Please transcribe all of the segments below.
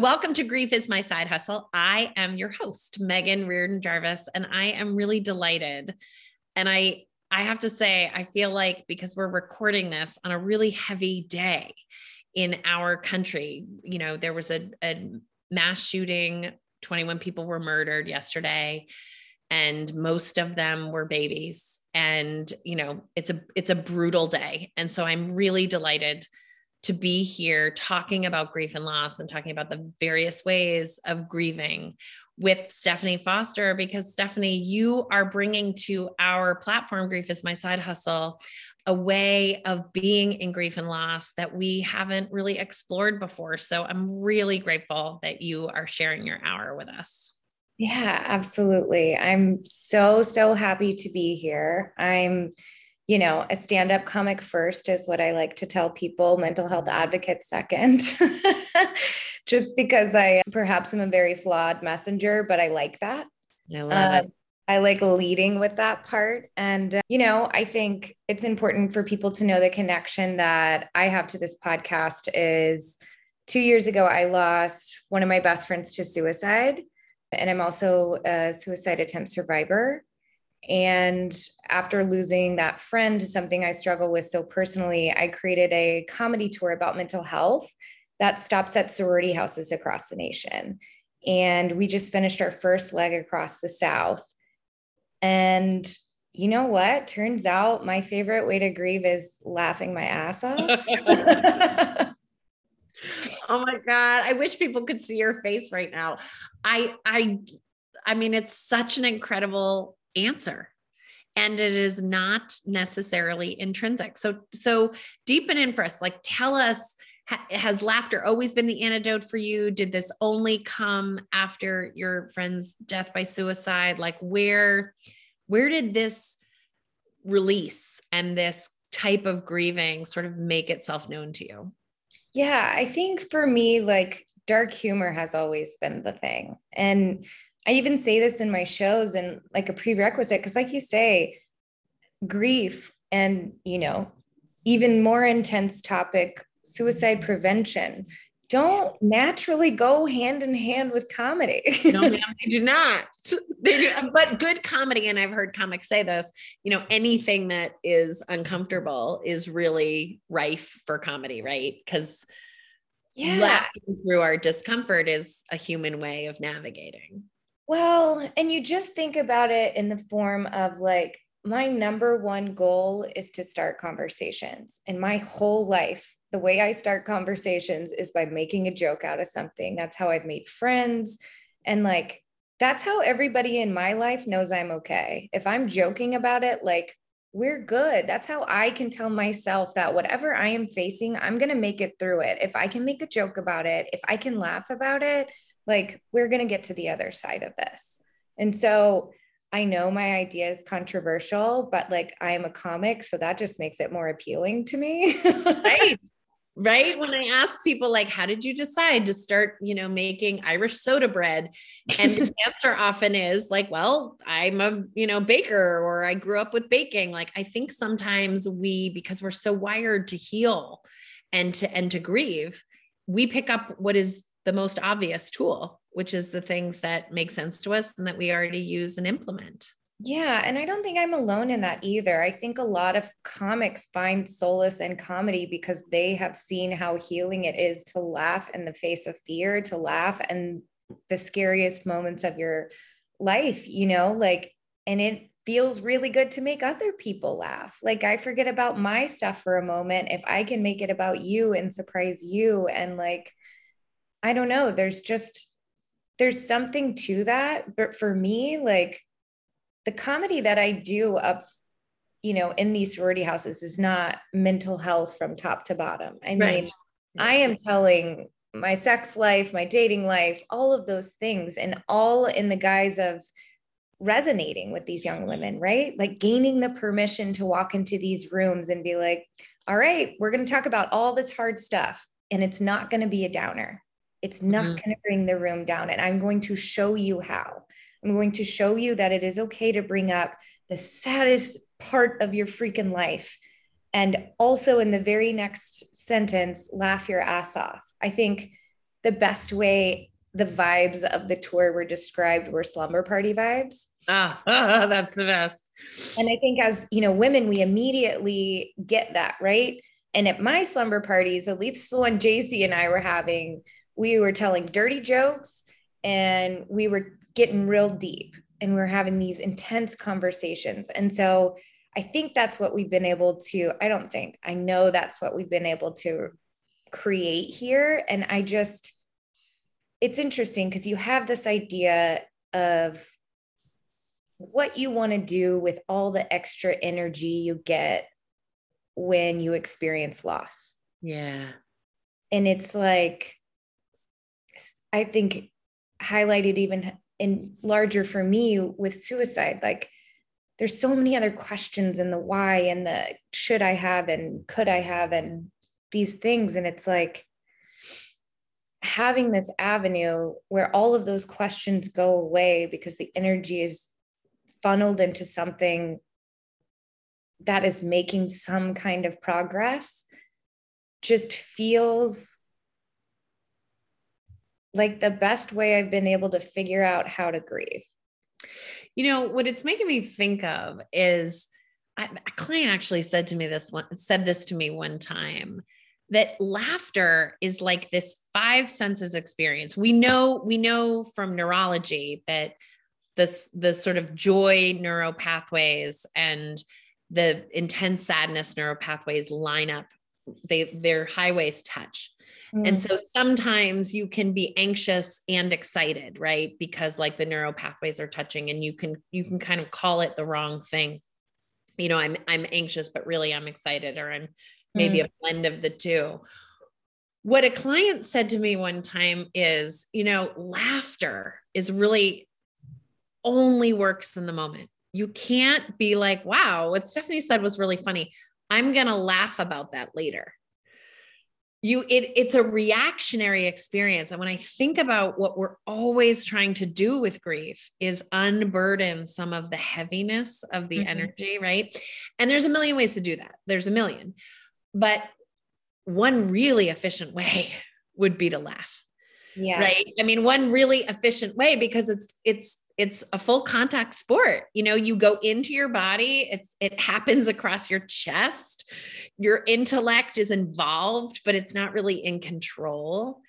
Welcome to Grief is My Side Hustle. I am your host, Megan Reardon Jarvis, and I am really delighted. And I I have to say, I feel like because we're recording this on a really heavy day in our country, you know, there was a, a mass shooting, 21 people were murdered yesterday and most of them were babies and you know it's a it's a brutal day and so i'm really delighted to be here talking about grief and loss and talking about the various ways of grieving with Stephanie Foster because Stephanie, you are bringing to our platform, Grief is My Side Hustle, a way of being in grief and loss that we haven't really explored before. So I'm really grateful that you are sharing your hour with us. Yeah, absolutely. I'm so, so happy to be here. I'm you know, a stand up comic first is what I like to tell people, mental health advocate second. Just because I perhaps am a very flawed messenger, but I like that. I love uh, it. I like leading with that part. And, uh, you know, I think it's important for people to know the connection that I have to this podcast is two years ago, I lost one of my best friends to suicide. And I'm also a suicide attempt survivor. And after losing that friend, to something I struggle with so personally, I created a comedy tour about mental health that stops at sorority houses across the nation. And we just finished our first leg across the South. And you know what? Turns out my favorite way to grieve is laughing my ass off. oh my god i wish people could see your face right now i i i mean it's such an incredible answer. And it is not necessarily intrinsic. So so deepen in for us like tell us has laughter always been the antidote for you? Did this only come after your friend's death by suicide? Like where where did this release and this type of grieving sort of make itself known to you? Yeah i think for me like dark humor has always been the thing. And I even say this in my shows and like a prerequisite because, like you say, grief and, you know, even more intense topic, suicide prevention, don't naturally go hand in hand with comedy. no, ma'am, they do not. They do, um, but good comedy, and I've heard comics say this. You know, anything that is uncomfortable is really rife for comedy, right? Because yeah. laughing through our discomfort is a human way of navigating. Well, and you just think about it in the form of like, my number one goal is to start conversations. And my whole life, the way I start conversations is by making a joke out of something. That's how I've made friends. And like, that's how everybody in my life knows I'm okay. If I'm joking about it, like, we're good. That's how I can tell myself that whatever I am facing, I'm going to make it through it. If I can make a joke about it, if I can laugh about it, like we're going to get to the other side of this. And so I know my idea is controversial, but like I am a comic, so that just makes it more appealing to me. right. Right. When I ask people, like, how did you decide to start, you know, making Irish soda bread? And the answer often is like, well, I'm a, you know, baker or I grew up with baking. Like, I think sometimes we, because we're so wired to heal and to, and to grieve, we pick up what is the most obvious tool, which is the things that make sense to us and that we already use and implement. Yeah. And I don't think I'm alone in that either. I think a lot of comics find solace in comedy because they have seen how healing it is to laugh in the face of fear, to laugh and the scariest moments of your life, you know, like, and it feels really good to make other people laugh. Like, I forget about my stuff for a moment. If I can make it about you and surprise you and like, I don't know. There's just, there's something to that. But for me, like the comedy that I do up, you know, in these sorority houses is not mental health from top to bottom. I mean, right. I am telling my sex life, my dating life, all of those things, and all in the guise of resonating with these young women, right? Like gaining the permission to walk into these rooms and be like, all right, we're going to talk about all this hard stuff, and it's not going to be a downer. It's not mm-hmm. going to bring the room down. And I'm going to show you how. I'm going to show you that it is okay to bring up the saddest part of your freaking life. And also in the very next sentence, laugh your ass off. I think the best way the vibes of the tour were described were slumber party vibes. Ah, ah, that's the best. And I think as you know, women, we immediately get that, right? And at my slumber parties, at least the one JC and I were having, we were telling dirty jokes and we were getting real deep and we we're having these intense conversations. And so I think that's what we've been able to, I don't think, I know that's what we've been able to create here. And I just, it's interesting because you have this idea of what you want to do with all the extra energy you get when you experience loss. Yeah. And it's like, I think highlighted even in larger for me with suicide, like there's so many other questions and the why and the should I have and could I have and these things. And it's like having this avenue where all of those questions go away because the energy is funneled into something that is making some kind of progress just feels like the best way I've been able to figure out how to grieve. You know, what it's making me think of is I, a client actually said to me this one said this to me one time that laughter is like this five senses experience. We know we know from neurology that this the sort of joy neural pathways and the intense sadness neural pathways line up they their highways touch mm. and so sometimes you can be anxious and excited right because like the neural pathways are touching and you can you can kind of call it the wrong thing you know i'm i'm anxious but really i'm excited or i'm maybe mm. a blend of the two what a client said to me one time is you know laughter is really only works in the moment you can't be like, wow, what Stephanie said was really funny. I'm going to laugh about that later. You it it's a reactionary experience and when I think about what we're always trying to do with grief is unburden some of the heaviness of the mm-hmm. energy, right? And there's a million ways to do that. There's a million. But one really efficient way would be to laugh. Yeah. Right? I mean, one really efficient way because it's it's it's a full contact sport. You know you go into your body it's it happens across your chest. Your intellect is involved but it's not really in control.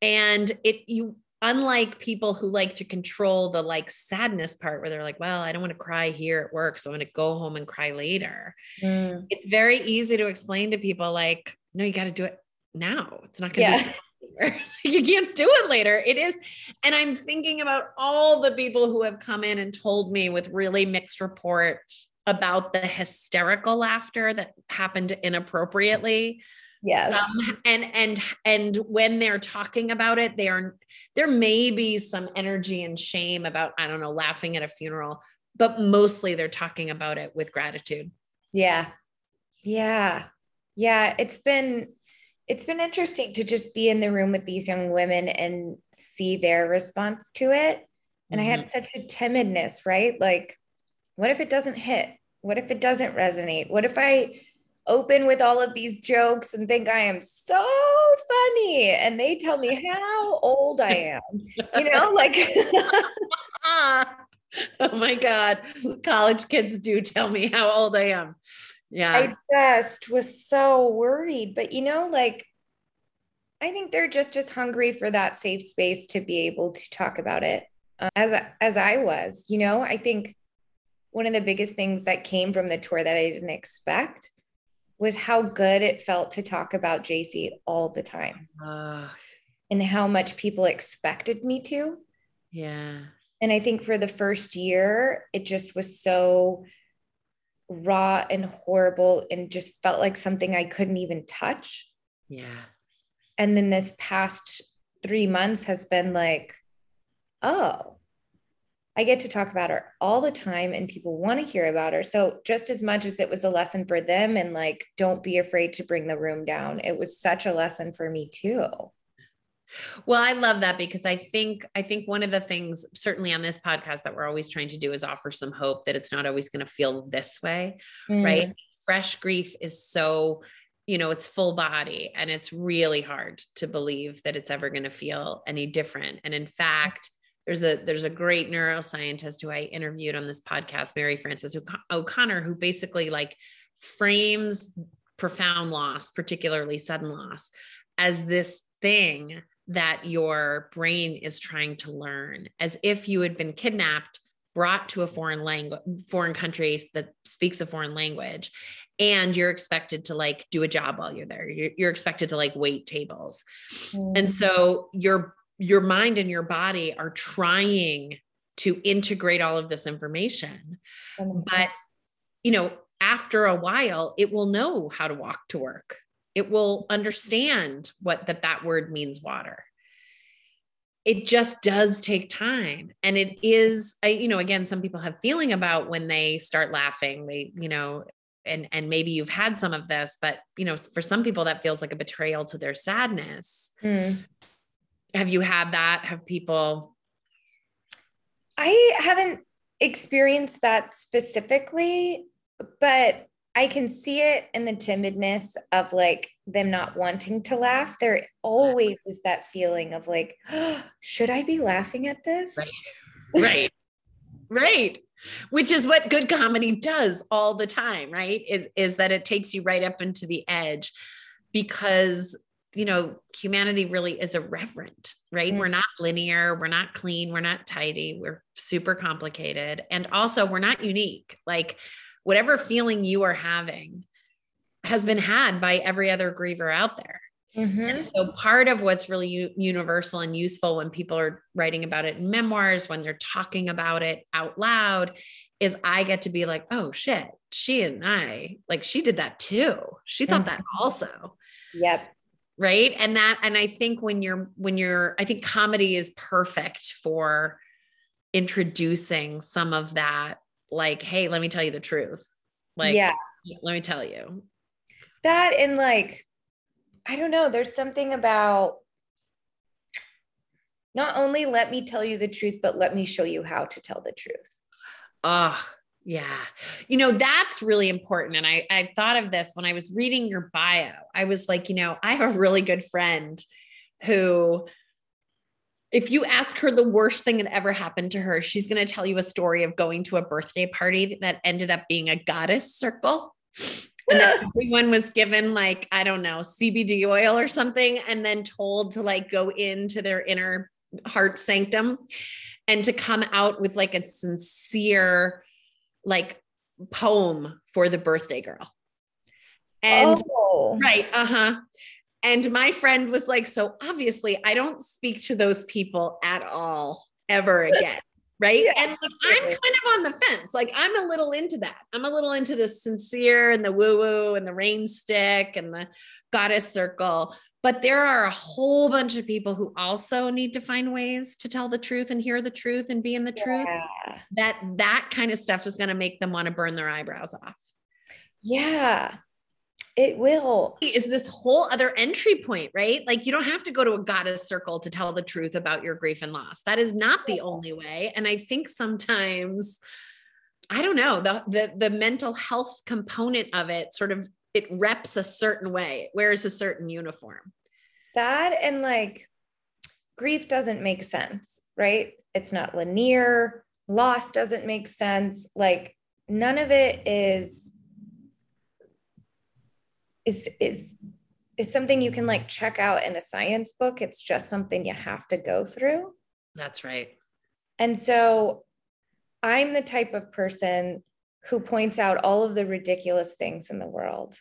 And it you unlike people who like to control the like sadness part where they're like well i don't want to cry here at work so i'm going to go home and cry later. Mm. it's very easy to explain to people like no you got to do it now. It's not going to yeah. be you can't do it later. It is. And I'm thinking about all the people who have come in and told me with really mixed report about the hysterical laughter that happened inappropriately. Yes. Some, and and and when they're talking about it, they are there may be some energy and shame about, I don't know, laughing at a funeral, but mostly they're talking about it with gratitude. Yeah. Yeah. Yeah. It's been it's been interesting to just be in the room with these young women and see their response to it. And mm-hmm. I had mm-hmm. such a timidness, right? Like, what if it doesn't hit? What if it doesn't resonate? What if I open with all of these jokes and think I am so funny and they tell me how old I am? You know, like Oh my god, college kids do tell me how old I am. Yeah. I just was so worried. But you know, like, I think they're just as hungry for that safe space to be able to talk about it uh, as as I was. You know, I think one of the biggest things that came from the tour that I didn't expect was how good it felt to talk about JC all the time. Uh, and how much people expected me to. Yeah. And I think for the first year, it just was so raw and horrible and just felt like something I couldn't even touch. Yeah. And then this past three months has been like, oh, I get to talk about her all the time and people want to hear about her. So, just as much as it was a lesson for them and like, don't be afraid to bring the room down, it was such a lesson for me too. Well, I love that because I think I think one of the things certainly on this podcast that we're always trying to do is offer some hope that it's not always going to feel this way, mm. right? Fresh grief is so you know, it's full body and it's really hard to believe that it's ever going to feel any different. And in fact, there's a there's a great neuroscientist who I interviewed on this podcast, Mary Frances O'Connor, who basically like frames profound loss, particularly sudden loss, as this thing that your brain is trying to learn, as if you had been kidnapped, brought to a foreign language, foreign country that speaks a foreign language, and you're expected to like do a job while you're there. You're, you're expected to like wait tables, mm-hmm. and so your your mind and your body are trying to integrate all of this information, but you know after a while, it will know how to walk to work. It will understand what that that word means water. It just does take time. And it is, I, you know, again, some people have feeling about when they start laughing, they, you know, and and maybe you've had some of this, but you know, for some people that feels like a betrayal to their sadness. Mm. Have you had that? Have people I haven't experienced that specifically but I can see it in the timidness of like them not wanting to laugh. There always is that feeling of like, oh, should I be laughing at this? Right. Right. right. Which is what good comedy does all the time, right? Is, is that it takes you right up into the edge because you know humanity really is irreverent right mm-hmm. we're not linear we're not clean we're not tidy we're super complicated and also we're not unique like whatever feeling you are having has been had by every other griever out there. Mm-hmm. And so part of what's really u- universal and useful when people are writing about it in memoirs, when they're talking about it out loud, is I get to be like, oh shit, she and I, like she did that too. She thought mm-hmm. that also. Yep. Right. And that, and I think when you're, when you're, I think comedy is perfect for introducing some of that like, hey, let me tell you the truth. Like, yeah, let me tell you. That and like, I don't know, there's something about not only let me tell you the truth, but let me show you how to tell the truth. Oh, yeah. You know, that's really important. And I, I thought of this when I was reading your bio. I was like, you know, I have a really good friend who if you ask her the worst thing that ever happened to her, she's going to tell you a story of going to a birthday party that ended up being a goddess circle. And then everyone was given like, I don't know, CBD oil or something, and then told to like go into their inner heart sanctum and to come out with like a sincere, like poem for the birthday girl. And oh. right, uh-huh. And my friend was like, So obviously, I don't speak to those people at all ever again. Right. Yeah. And like, I'm kind of on the fence. Like, I'm a little into that. I'm a little into the sincere and the woo woo and the rain stick and the goddess circle. But there are a whole bunch of people who also need to find ways to tell the truth and hear the truth and be in the yeah. truth. That that kind of stuff is going to make them want to burn their eyebrows off. Yeah. It will. Is this whole other entry point, right? Like you don't have to go to a goddess circle to tell the truth about your grief and loss. That is not the only way. And I think sometimes, I don't know, the the the mental health component of it sort of it reps a certain way, it wears a certain uniform. That and like grief doesn't make sense, right? It's not linear, loss doesn't make sense. Like none of it is is is is something you can like check out in a science book. It's just something you have to go through. That's right. And so I'm the type of person who points out all of the ridiculous things in the world.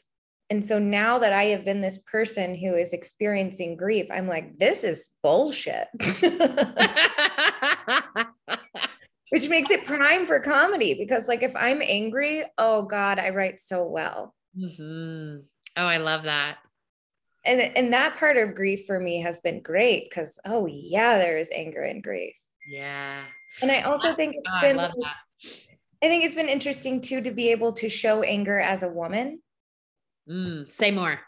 And so now that I have been this person who is experiencing grief, I'm like, this is bullshit. Which makes it prime for comedy because, like, if I'm angry, oh God, I write so well. Mm-hmm. Oh, I love that. And and that part of grief for me has been great because oh yeah, there is anger and grief. Yeah. And I also think it's oh, been I, I, think it's been interesting too to be able to show anger as a woman. Mm, say more.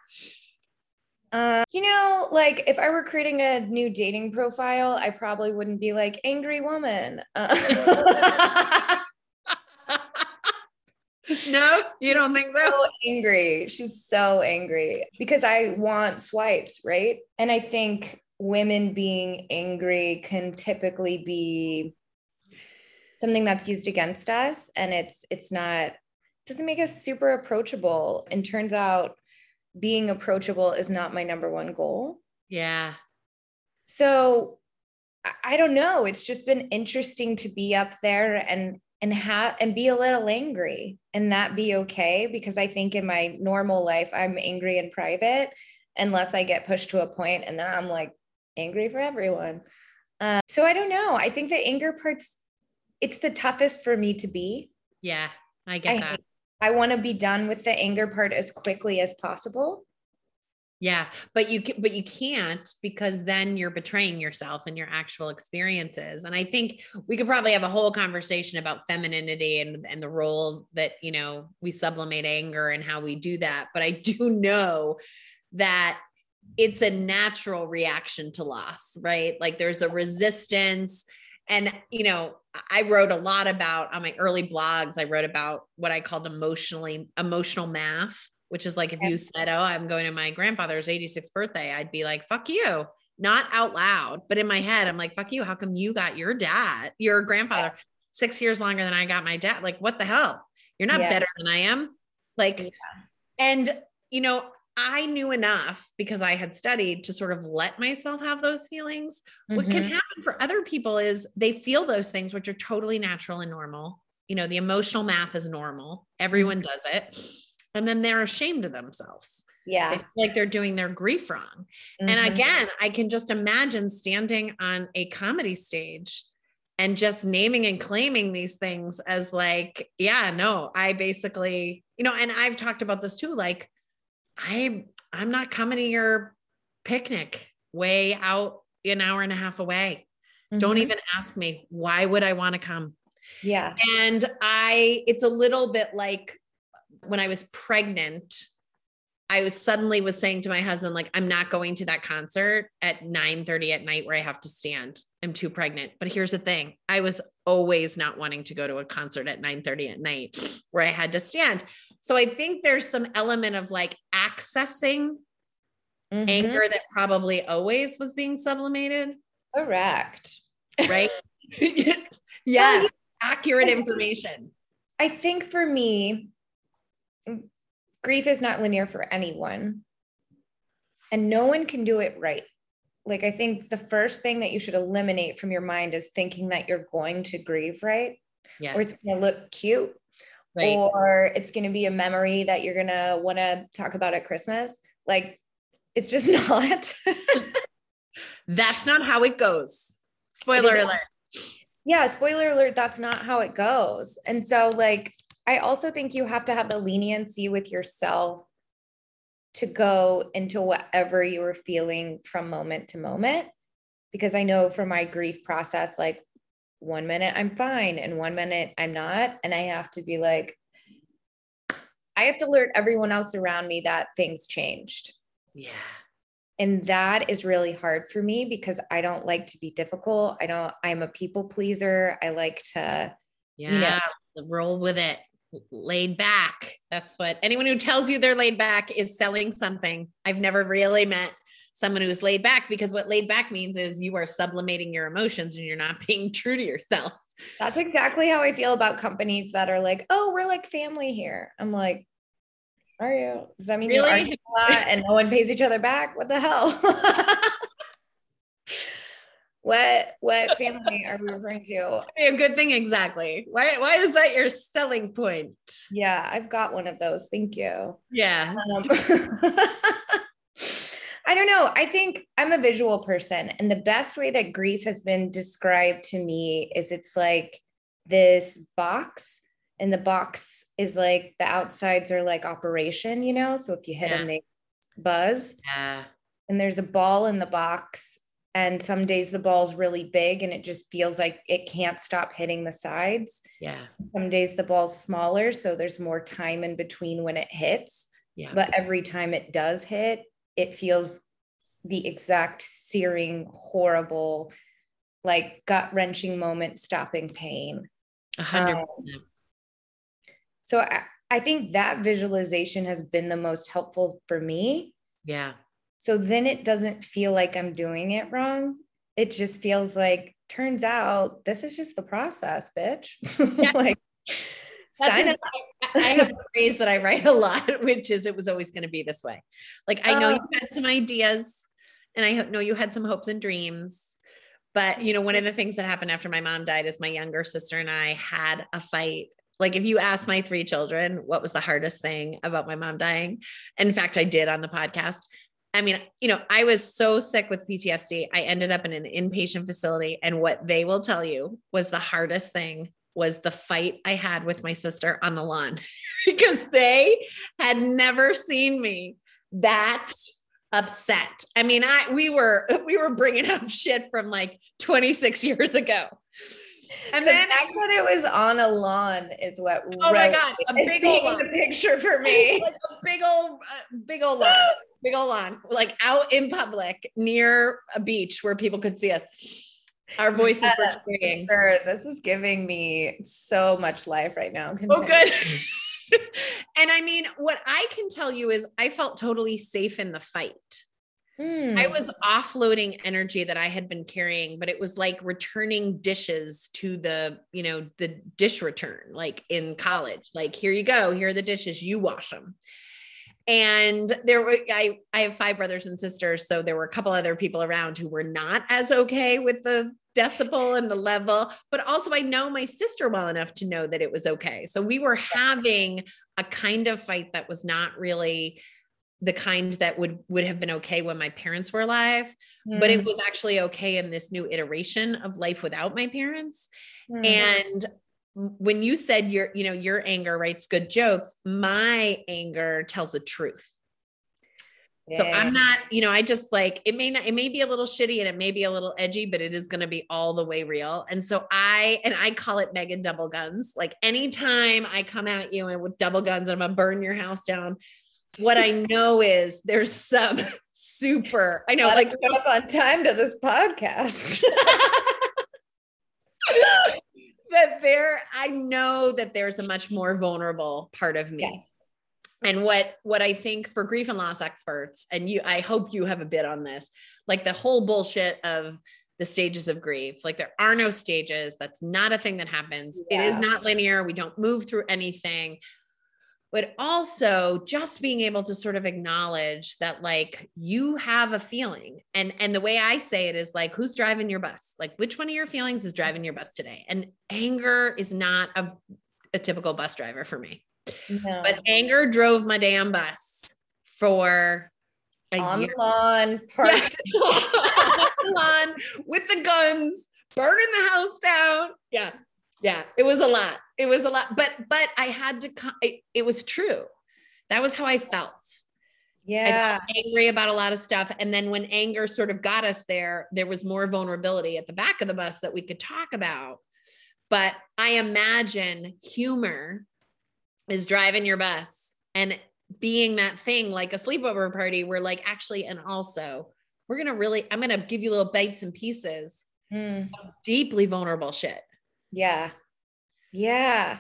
Uh, you know, like if I were creating a new dating profile, I probably wouldn't be like angry woman. Uh- no, you don't think so? so angry. She's so angry because I want swipes, right? And I think women being angry can typically be something that's used against us and it's it's not doesn't make us super approachable and turns out being approachable is not my number one goal. Yeah. So I don't know. It's just been interesting to be up there and and have and be a little angry and that be okay because I think in my normal life I'm angry in private unless I get pushed to a point and then I'm like angry for everyone. Uh, so I don't know. I think the anger part's it's the toughest for me to be. Yeah, I get I, that. I want to be done with the anger part as quickly as possible. Yeah, but you but you can't because then you're betraying yourself and your actual experiences. And I think we could probably have a whole conversation about femininity and and the role that, you know, we sublimate anger and how we do that, but I do know that it's a natural reaction to loss, right? Like there's a resistance and you know i wrote a lot about on my early blogs i wrote about what i called emotionally emotional math which is like if you said oh i'm going to my grandfather's 86th birthday i'd be like fuck you not out loud but in my head i'm like fuck you how come you got your dad your grandfather six years longer than i got my dad like what the hell you're not yeah. better than i am like yeah. and you know I knew enough because I had studied to sort of let myself have those feelings. Mm-hmm. What can mm-hmm. happen for other people is they feel those things, which are totally natural and normal. You know, the emotional math is normal, everyone mm-hmm. does it. And then they're ashamed of themselves. Yeah. They like they're doing their grief wrong. Mm-hmm. And again, I can just imagine standing on a comedy stage and just naming and claiming these things as like, yeah, no, I basically, you know, and I've talked about this too. Like, I I'm not coming to your picnic way out an hour and a half away. Mm-hmm. Don't even ask me. Why would I want to come? Yeah. And I it's a little bit like when I was pregnant, I was suddenly was saying to my husband, like, I'm not going to that concert at 9 30 at night where I have to stand. I'm too pregnant. But here's the thing. I was always not wanting to go to a concert at 9 30 at night where I had to stand. So I think there's some element of like accessing mm-hmm. anger that probably always was being sublimated. Correct. Right? yes. Accurate information. I think for me, grief is not linear for anyone. And no one can do it right. Like i think the first thing that you should eliminate from your mind is thinking that you're going to grieve right? Yes. or it's going to look cute. Right. or it's going to be a memory that you're going to want to talk about at christmas. Like it's just not. That's not how it goes. Spoiler alert. Yeah spoiler alert that's not how it goes. And so like I also think you have to have the leniency with yourself to go into whatever you are feeling from moment to moment. Because I know for my grief process, like one minute I'm fine and one minute I'm not. And I have to be like, I have to alert everyone else around me that things changed. Yeah. And that is really hard for me because I don't like to be difficult. I don't, I'm a people pleaser. I like to, yeah, you know, roll with it laid back. That's what anyone who tells you they're laid back is selling something. I've never really met someone who's laid back because what laid back means is you are sublimating your emotions and you're not being true to yourself. That's exactly how I feel about companies that are like, oh, we're like family here. I'm like, are you? Does that mean really? you are and no one pays each other back? What the hell? what what family are we referring to? A good thing, exactly. Why why is that your selling point? Yeah, I've got one of those. Thank you. Yeah. Um, I don't know. I think I'm a visual person, and the best way that grief has been described to me is it's like this box, and the box is like the outsides are like operation, you know. So if you hit yeah. them, they buzz. Yeah. And there's a ball in the box, and some days the ball's really big and it just feels like it can't stop hitting the sides. Yeah. Some days the ball's smaller, so there's more time in between when it hits. Yeah. But every time it does hit, it feels the exact searing, horrible, like gut wrenching moment, stopping pain. A hundred um, So I, I think that visualization has been the most helpful for me. Yeah. So then it doesn't feel like I'm doing it wrong. It just feels like, turns out this is just the process, bitch. Yeah. like, That's an, I, I have a phrase that I write a lot, which is it was always going to be this way. Like, I know oh. you had some ideas and I know you had some hopes and dreams. But, you know, one of the things that happened after my mom died is my younger sister and I had a fight like if you ask my three children what was the hardest thing about my mom dying, in fact, I did on the podcast. I mean, you know, I was so sick with PTSD. I ended up in an inpatient facility. And what they will tell you was the hardest thing was the fight I had with my sister on the lawn because they had never seen me that upset. I mean, I we were we were bringing up shit from like 26 years ago. And the then fact that it was on a lawn is what. Oh my god, a big old lawn. picture for me. like a big old, uh, big old lawn, big old lawn, like out in public near a beach where people could see us. Our voices were screaming. Sure, this is giving me so much life right now. Continue. Oh, good. and I mean, what I can tell you is I felt totally safe in the fight. Hmm. I was offloading energy that I had been carrying, but it was like returning dishes to the, you know, the dish return, like in college. Like, here you go, here are the dishes, you wash them. And there were, I, I have five brothers and sisters. So there were a couple other people around who were not as okay with the decibel and the level, but also I know my sister well enough to know that it was okay. So we were having a kind of fight that was not really the kind that would would have been okay when my parents were alive mm. but it mm. was actually okay in this new iteration of life without my parents mm. and when you said your you know your anger writes good jokes my anger tells the truth yeah. so i'm not you know i just like it may not it may be a little shitty and it may be a little edgy but it is going to be all the way real and so i and i call it megan double guns like anytime i come at you and with double guns i'm gonna burn your house down what I know is there's some super, I know, like up on time to this podcast. that there, I know that there's a much more vulnerable part of me. Yes. And what what I think for grief and loss experts, and you, I hope you have a bit on this, like the whole bullshit of the stages of grief. Like there are no stages. That's not a thing that happens. Yeah. It is not linear. We don't move through anything but also just being able to sort of acknowledge that like you have a feeling. And and the way i say it is like who's driving your bus? Like which one of your feelings is driving your bus today? And anger is not a, a typical bus driver for me. No. but anger drove my damn bus for a on year. the lawn parked yeah. on the lawn. With the guns burning the house down. Yeah yeah it was a lot. It was a lot but but i had to it, it was true. That was how i felt. Yeah. angry about a lot of stuff and then when anger sort of got us there there was more vulnerability at the back of the bus that we could talk about. But i imagine humor is driving your bus and being that thing like a sleepover party where like actually and also we're gonna really i'm gonna give you little bites and pieces mm. deeply vulnerable shit yeah. Yeah.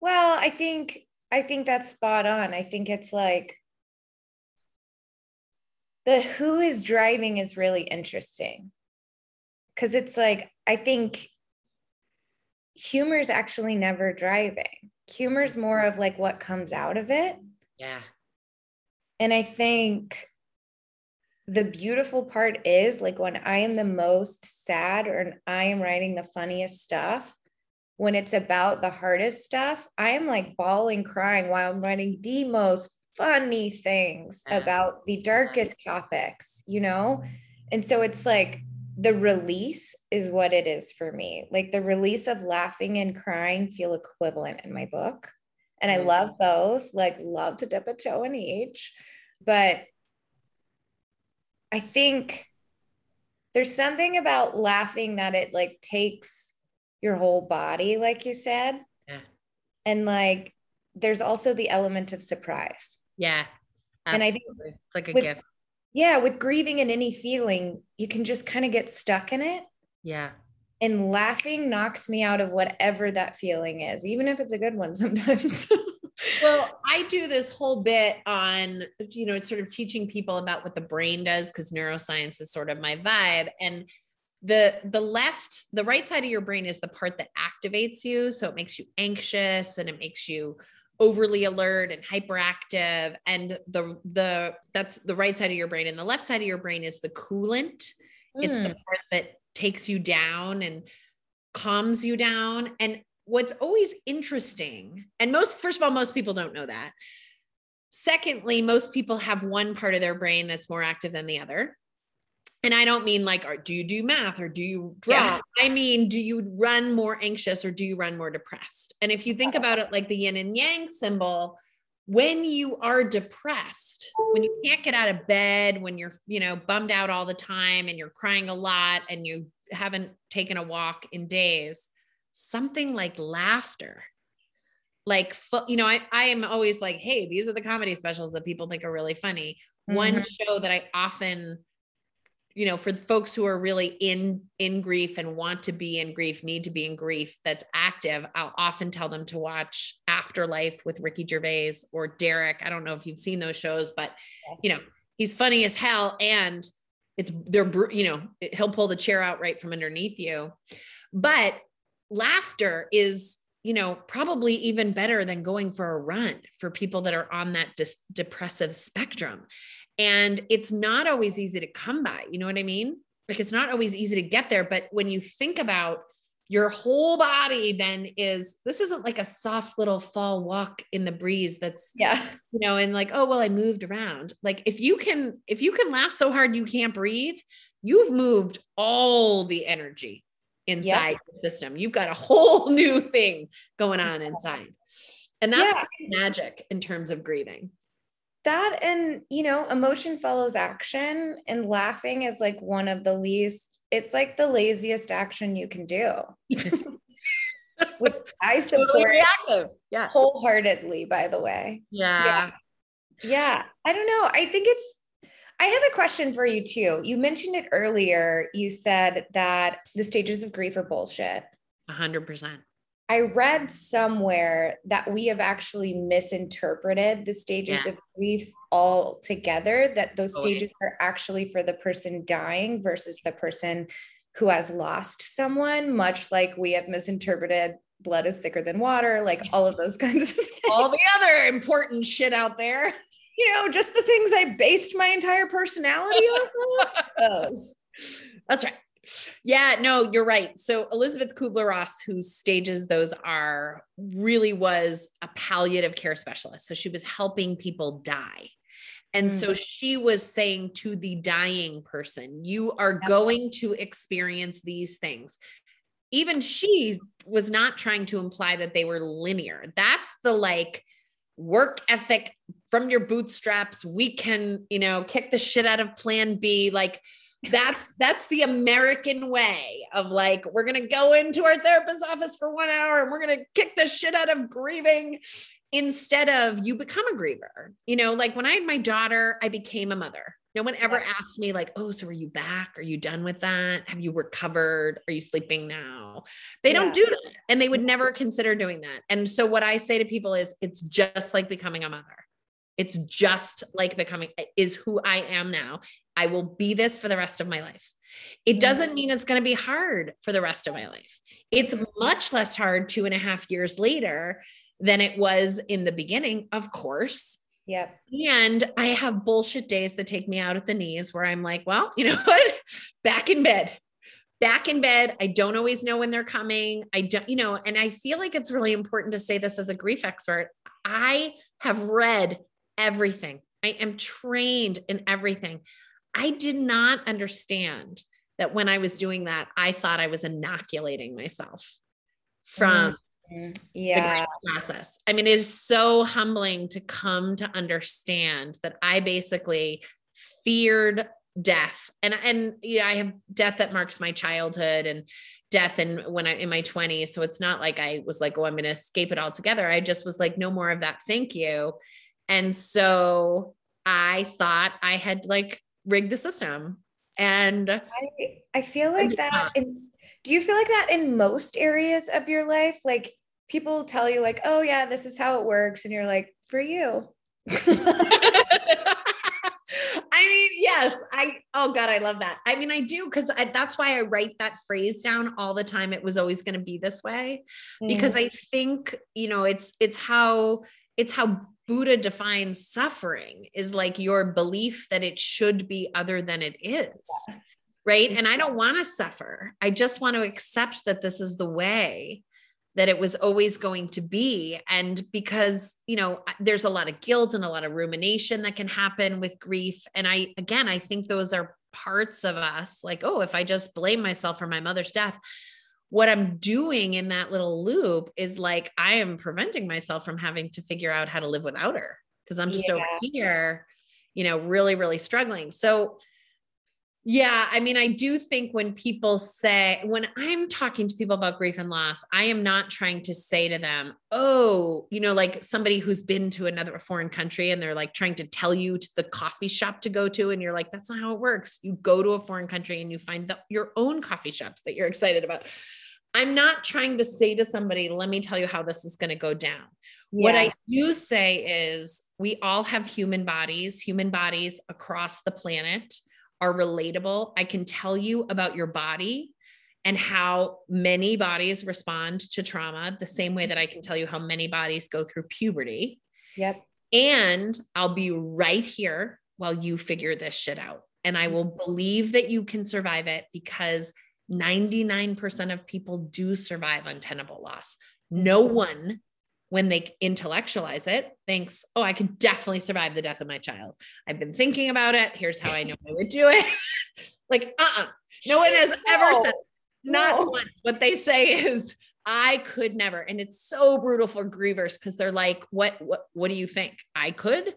Well, I think I think that's spot on. I think it's like the who is driving is really interesting. Cuz it's like I think humor is actually never driving. Humor is more of like what comes out of it. Yeah. And I think the beautiful part is like when I am the most sad or I am writing the funniest stuff, when it's about the hardest stuff, I am like bawling, crying while I'm writing the most funny things mm. about the darkest topics, you know? And so it's like the release is what it is for me. Like the release of laughing and crying feel equivalent in my book. And I mm. love both, like, love to dip a toe in each. But I think there's something about laughing that it like takes your whole body, like you said. Yeah. And like there's also the element of surprise. Yeah. Absolutely. And I think it's like a with, gift. Yeah, with grieving and any feeling, you can just kind of get stuck in it. Yeah. And laughing knocks me out of whatever that feeling is, even if it's a good one sometimes. well, I do this whole bit on, you know, sort of teaching people about what the brain does because neuroscience is sort of my vibe. And the the left, the right side of your brain is the part that activates you. So it makes you anxious and it makes you overly alert and hyperactive. And the the that's the right side of your brain. And the left side of your brain is the coolant. Mm. It's the hmm. part that takes you down and calms you down. And what's always interesting, and most, first of all, most people don't know that. Secondly, most people have one part of their brain that's more active than the other. And I don't mean like, or do you do math or do you draw? Yeah. I mean, do you run more anxious or do you run more depressed? And if you think about it like the yin and yang symbol, when you are depressed, when you can't get out of bed, when you're, you know, bummed out all the time and you're crying a lot and you haven't taken a walk in days, something like laughter like you know I, I am always like hey these are the comedy specials that people think are really funny mm-hmm. one show that i often you know for folks who are really in in grief and want to be in grief need to be in grief that's active i'll often tell them to watch afterlife with ricky gervais or derek. I don't know if you've seen those shows but you know he's funny as hell and it's they're you know he'll pull the chair out right from underneath you. But laughter is you know probably even better than going for a run for people that are on that dis- depressive spectrum and it's not always easy to come by you know what i mean like it's not always easy to get there but when you think about your whole body then is this isn't like a soft little fall walk in the breeze that's yeah you know and like oh well i moved around like if you can if you can laugh so hard you can't breathe you've moved all the energy inside yep. the system. You've got a whole new thing going on inside. And that's yeah. magic in terms of grieving. That and, you know, emotion follows action, and laughing is like one of the least, it's like the laziest action you can do. Which I support totally reactive. Yeah. wholeheartedly, by the way. Yeah. yeah. Yeah. I don't know. I think it's I have a question for you too. You mentioned it earlier. You said that the stages of grief are bullshit. Hundred percent. I read somewhere that we have actually misinterpreted the stages yeah. of grief altogether, that those oh, stages are actually for the person dying versus the person who has lost someone, much like we have misinterpreted blood is thicker than water, like all of those kinds of things. All the other important shit out there you know, just the things I based my entire personality off of. Those. That's right. Yeah, no, you're right. So Elisabeth Kubler-Ross, who stages those are, really was a palliative care specialist. So she was helping people die. And mm-hmm. so she was saying to the dying person, you are going to experience these things. Even she was not trying to imply that they were linear. That's the like work ethic from your bootstraps we can you know kick the shit out of plan b like that's that's the american way of like we're going to go into our therapist's office for 1 hour and we're going to kick the shit out of grieving instead of you become a griever. You know like when i had my daughter i became a mother. No one ever asked me like oh so are you back? Are you done with that? Have you recovered? Are you sleeping now? They yeah. don't do that and they would mm-hmm. never consider doing that. And so what i say to people is it's just like becoming a mother it's just like becoming is who I am now. I will be this for the rest of my life. It mm. doesn't mean it's going to be hard for the rest of my life. It's much less hard two and a half years later than it was in the beginning, of course. Yep. And I have bullshit days that take me out at the knees where I'm like, well, you know what? Back in bed. Back in bed. I don't always know when they're coming. I don't, you know, and I feel like it's really important to say this as a grief expert. I have read everything. I am trained in everything. I did not understand that when I was doing that, I thought I was inoculating myself from mm-hmm. yeah process. I mean, it is so humbling to come to understand that I basically feared death and and yeah i have death that marks my childhood and death and when i in my 20s so it's not like i was like oh i'm going to escape it all together i just was like no more of that thank you and so I thought I had like rigged the system. And I, I feel like that is, do you feel like that in most areas of your life? Like people tell you like, "Oh yeah, this is how it works," and you're like, "For you." I mean, yes, I, oh God, I love that. I mean, I do because that's why I write that phrase down all the time. It was always going to be this way mm. because I think, you know, it's, it's how, it's how Buddha defines suffering is like your belief that it should be other than it is. Yeah. Right. And I don't want to suffer. I just want to accept that this is the way that it was always going to be. And because, you know, there's a lot of guilt and a lot of rumination that can happen with grief. And I, again, I think those are parts of us like, oh, if I just blame myself for my mother's death, what I'm doing in that little loop is like, I am preventing myself from having to figure out how to live without her because I'm just yeah. over here, you know, really, really struggling. So, yeah, I mean, I do think when people say, when I'm talking to people about grief and loss, I am not trying to say to them, oh, you know, like somebody who's been to another foreign country and they're like trying to tell you to the coffee shop to go to. And you're like, that's not how it works. You go to a foreign country and you find the, your own coffee shops that you're excited about. I'm not trying to say to somebody, let me tell you how this is going to go down. Yeah. What I do say is, we all have human bodies, human bodies across the planet are relatable. I can tell you about your body and how many bodies respond to trauma the same way that I can tell you how many bodies go through puberty. Yep. And I'll be right here while you figure this shit out. And I will believe that you can survive it because 99% of people do survive untenable loss. No one when they intellectualize it, thinks, oh, I could definitely survive the death of my child. I've been thinking about it. Here's how I know I would do it. like, uh uh-uh. uh No one has no, ever said, not no. once. What they say is, I could never. And it's so brutal for grievers because they're like, what, what, what do you think? I could?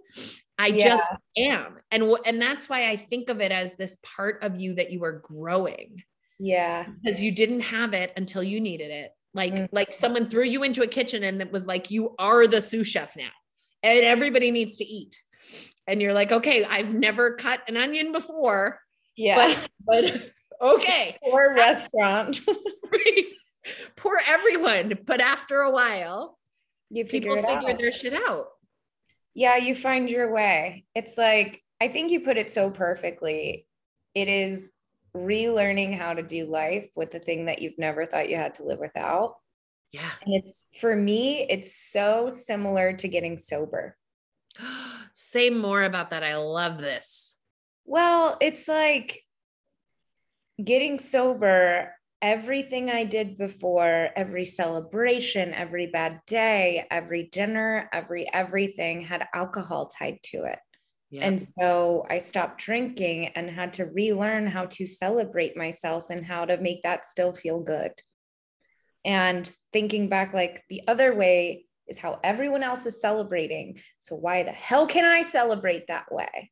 I yeah. just am. And, and that's why I think of it as this part of you that you are growing. Yeah. Because you didn't have it until you needed it like mm-hmm. like someone threw you into a kitchen and it was like you are the sous chef now and everybody needs to eat. And you're like okay i've never cut an onion before yeah. but, but okay. Poor restaurant. Poor everyone. But after a while you figure people figure out. their shit out. Yeah you find your way. It's like i think you put it so perfectly. It is relearning how to do life with the thing that you've never thought you had to live without. Yeah. And it's for me, it's so similar to getting sober. Say more about that. I love this. Well, it's like getting sober, everything I did before, every celebration, every bad day, every dinner, every everything had alcohol tied to it. And so I stopped drinking and had to relearn how to celebrate myself and how to make that still feel good. And thinking back, like the other way is how everyone else is celebrating. So why the hell can I celebrate that way?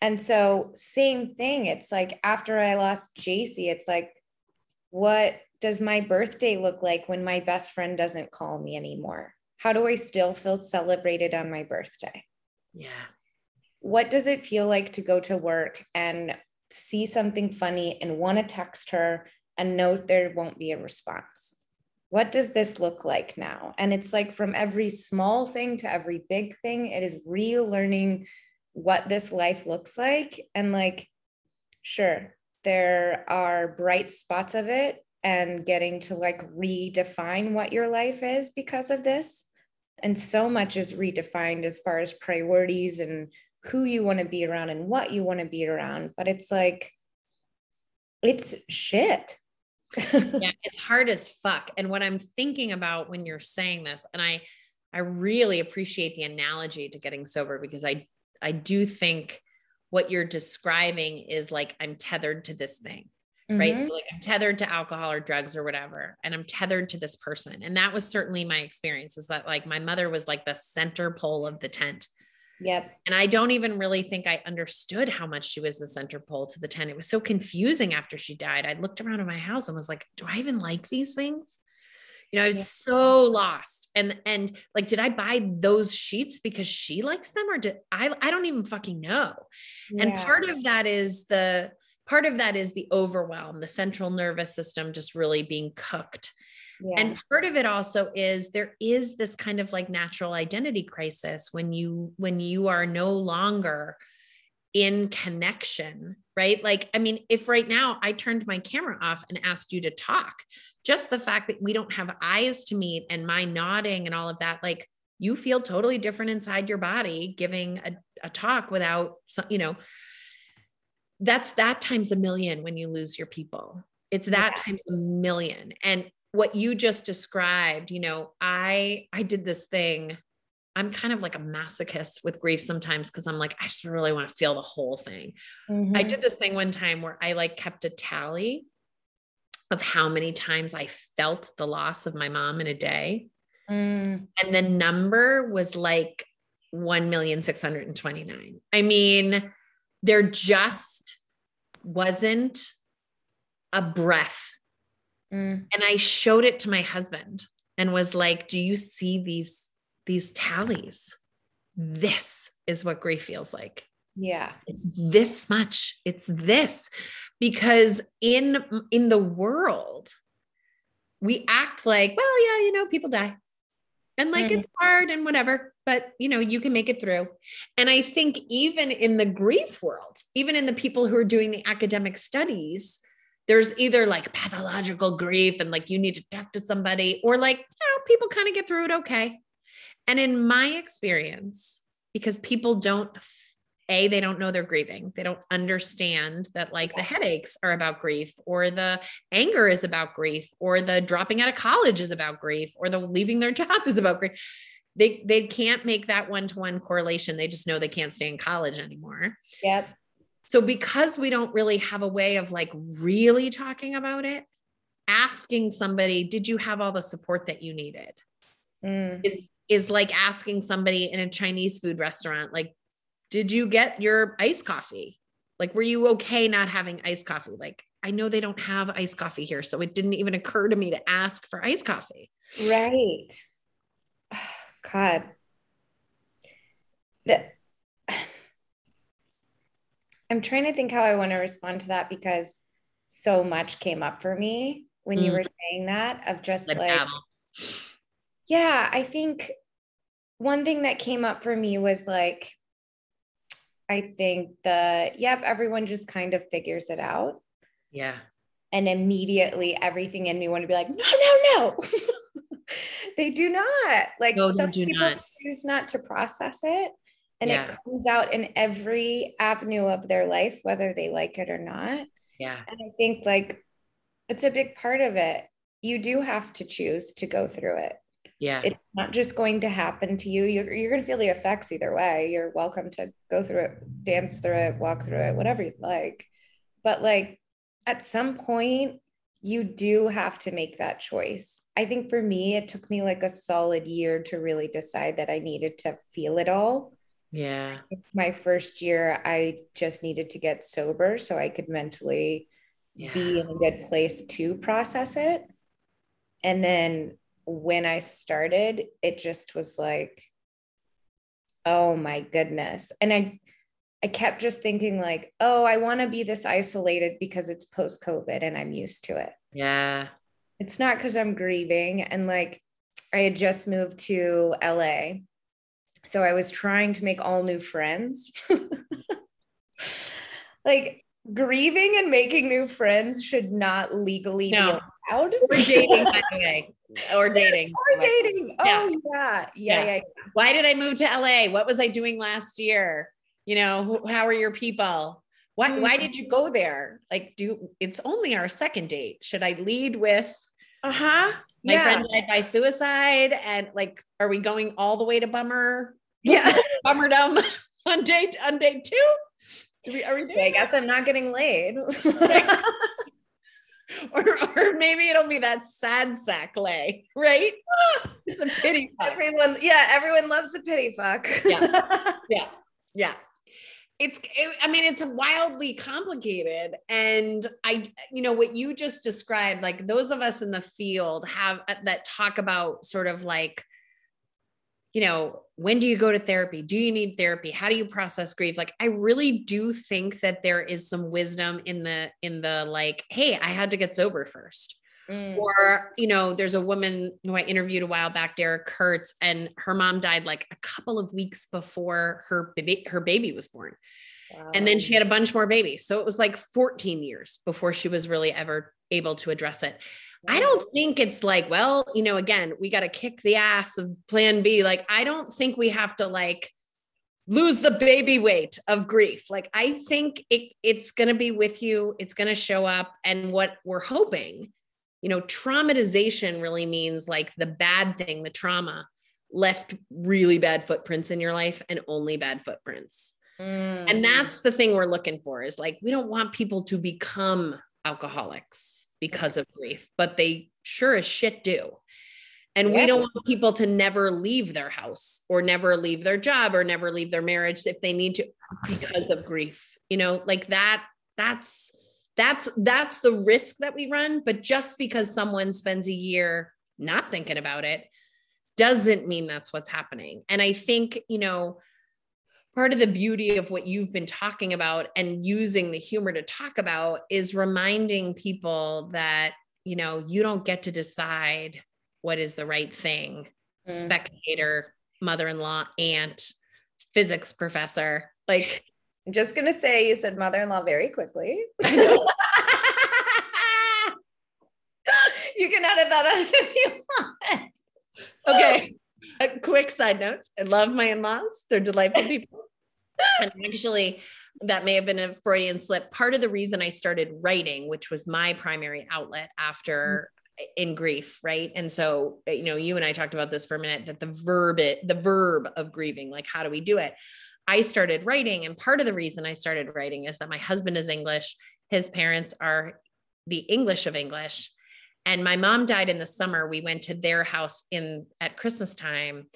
And so, same thing. It's like after I lost JC, it's like, what does my birthday look like when my best friend doesn't call me anymore? How do I still feel celebrated on my birthday? Yeah what does it feel like to go to work and see something funny and want to text her and know there won't be a response? What does this look like now? And it's like from every small thing to every big thing, it is relearning what this life looks like. And like, sure, there are bright spots of it and getting to like redefine what your life is because of this. And so much is redefined as far as priorities and who you want to be around and what you want to be around. But it's like, it's shit. yeah, it's hard as fuck. And what I'm thinking about when you're saying this, and I, I really appreciate the analogy to getting sober because I, I do think what you're describing is like I'm tethered to this thing, right? Mm-hmm. So like I'm tethered to alcohol or drugs or whatever, and I'm tethered to this person. And that was certainly my experience. Is that like my mother was like the center pole of the tent Yep. And I don't even really think I understood how much she was the center pole to the tent. It was so confusing after she died. I looked around at my house and was like, do I even like these things? You know, I was yeah. so lost. And and like, did I buy those sheets because she likes them or did I I don't even fucking know. Yeah. And part of that is the part of that is the overwhelm, the central nervous system just really being cooked. Yeah. And part of it also is there is this kind of like natural identity crisis when you when you are no longer in connection, right? Like I mean, if right now I turned my camera off and asked you to talk, just the fact that we don't have eyes to meet and my nodding and all of that like you feel totally different inside your body giving a, a talk without some, you know that's that times a million when you lose your people it's that yeah. times a million and what you just described you know i i did this thing i'm kind of like a masochist with grief sometimes because i'm like i just really want to feel the whole thing mm-hmm. i did this thing one time where i like kept a tally of how many times i felt the loss of my mom in a day mm. and the number was like 1,629 i mean there just wasn't a breath Mm. And I showed it to my husband and was like, "Do you see these these tallies? This is what grief feels like." Yeah. It's this much. It's this because in in the world we act like, well, yeah, you know, people die. And like mm-hmm. it's hard and whatever, but you know, you can make it through. And I think even in the grief world, even in the people who are doing the academic studies, there's either like pathological grief and like you need to talk to somebody, or like, you know, people kind of get through it okay. And in my experience, because people don't, A, they don't know they're grieving. They don't understand that like the headaches are about grief, or the anger is about grief, or the dropping out of college is about grief, or the leaving their job is about grief. They they can't make that one-to-one correlation. They just know they can't stay in college anymore. Yep so because we don't really have a way of like really talking about it, asking somebody, did you have all the support that you needed? Mm. Is, is like asking somebody in a Chinese food restaurant, like, did you get your iced coffee? Like, were you okay not having iced coffee? Like, I know they don't have iced coffee here. So it didn't even occur to me to ask for iced coffee. Right. God. The, I'm trying to think how I want to respond to that because so much came up for me when mm. you were saying that of just like, yeah, I think one thing that came up for me was like, I think the, yep, everyone just kind of figures it out. Yeah. And immediately everything in me want to be like, no, no, no. they do not. Like no, some people not. choose not to process it and yeah. it comes out in every avenue of their life whether they like it or not. Yeah. And i think like it's a big part of it. You do have to choose to go through it. Yeah. It's not just going to happen to you. You're, you're going to feel the effects either way. You're welcome to go through it dance through it walk through it whatever you like. But like at some point you do have to make that choice. I think for me it took me like a solid year to really decide that i needed to feel it all yeah. My first year, I just needed to get sober so I could mentally yeah. be in a good place to process it. And then when I started, it just was like, oh my goodness. And I, I kept just thinking like, oh, I want to be this isolated because it's post COVID and I'm used to it. Yeah. It's not because I'm grieving. And like, I had just moved to LA so I was trying to make all new friends. like grieving and making new friends should not legally no. be allowed. Or dating. Or dating. Or dating. Oh yeah. Yeah. yeah. yeah. Yeah. Why did I move to LA? What was I doing last year? You know, how are your people? Why, mm-hmm. why did you go there? Like, do it's only our second date. Should I lead with uh-huh my yeah. friend died by suicide and like are we going all the way to bummer? Yeah. Bummerdom on day on day two? Do we are we doing i guess i'm not getting laid. Or, or maybe it'll be that sad sack lay right? It's a pity fuck. everyone yeah everyone loves the pity fuck. Yeah. Yeah. Yeah it's it, i mean it's wildly complicated. And i you know what you just described like those of us in the field have uh, that talk about sort of like you know when do you go to therapy? Do you need therapy? How do you process grief? Like i really do think that there is some wisdom in the in the like hey i had to get sober 1st Mm. Or, you know, there's a woman who I interviewed a while back, Derek Kurtz, and her mom died like a couple of weeks before her baby, her baby was born. Wow. And then she had a bunch more babies. So it was like 14 years before she was really ever able to address it. I don't think it's like, well, you know, again, we got to kick the ass of plan B. Like, I don't think we have to like lose the baby weight of grief. Like, I think it, it's going to be with you, it's going to show up. And what we're hoping you know, traumatization really means like the bad thing, the trauma left really bad footprints in your life and only bad footprints. Mm. And that's the thing we're looking for is like, we don't want people to become alcoholics because of grief, but they sure as shit do. And yeah. we don't want people to never leave their house or never leave their job or never leave their marriage if they need to because of grief. You know, like that, that's that's that's the risk that we run but just because someone spends a year not thinking about it doesn't mean that's what's happening and i think you know part of the beauty of what you've been talking about and using the humor to talk about is reminding people that you know you don't get to decide what is the right thing mm. spectator mother-in-law aunt physics professor like I'm just gonna say you said mother-in-law very quickly. you can edit that out if you want. Okay. A quick side note. I love my in-laws. They're delightful people. and actually, that may have been a Freudian slip. Part of the reason I started writing, which was my primary outlet after mm-hmm. in grief, right? And so, you know, you and I talked about this for a minute that the verb it, the verb of grieving, like how do we do it? I started writing. And part of the reason I started writing is that my husband is English. His parents are the English of English. And my mom died in the summer. We went to their house in at Christmas time.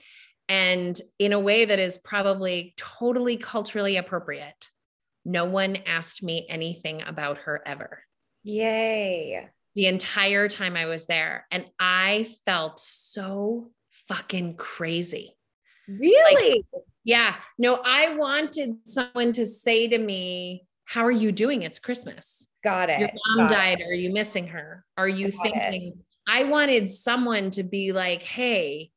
And in a way that is probably totally culturally appropriate, no one asked me anything about her ever. Yay. The entire time I was there. And I felt so fucking crazy. Really? Like, yeah. No, I wanted someone to say to me, How are you doing? It's Christmas. Got it. Your mom Got died. It. Are you missing her? Are you Got thinking? It. I wanted someone to be like, Hey,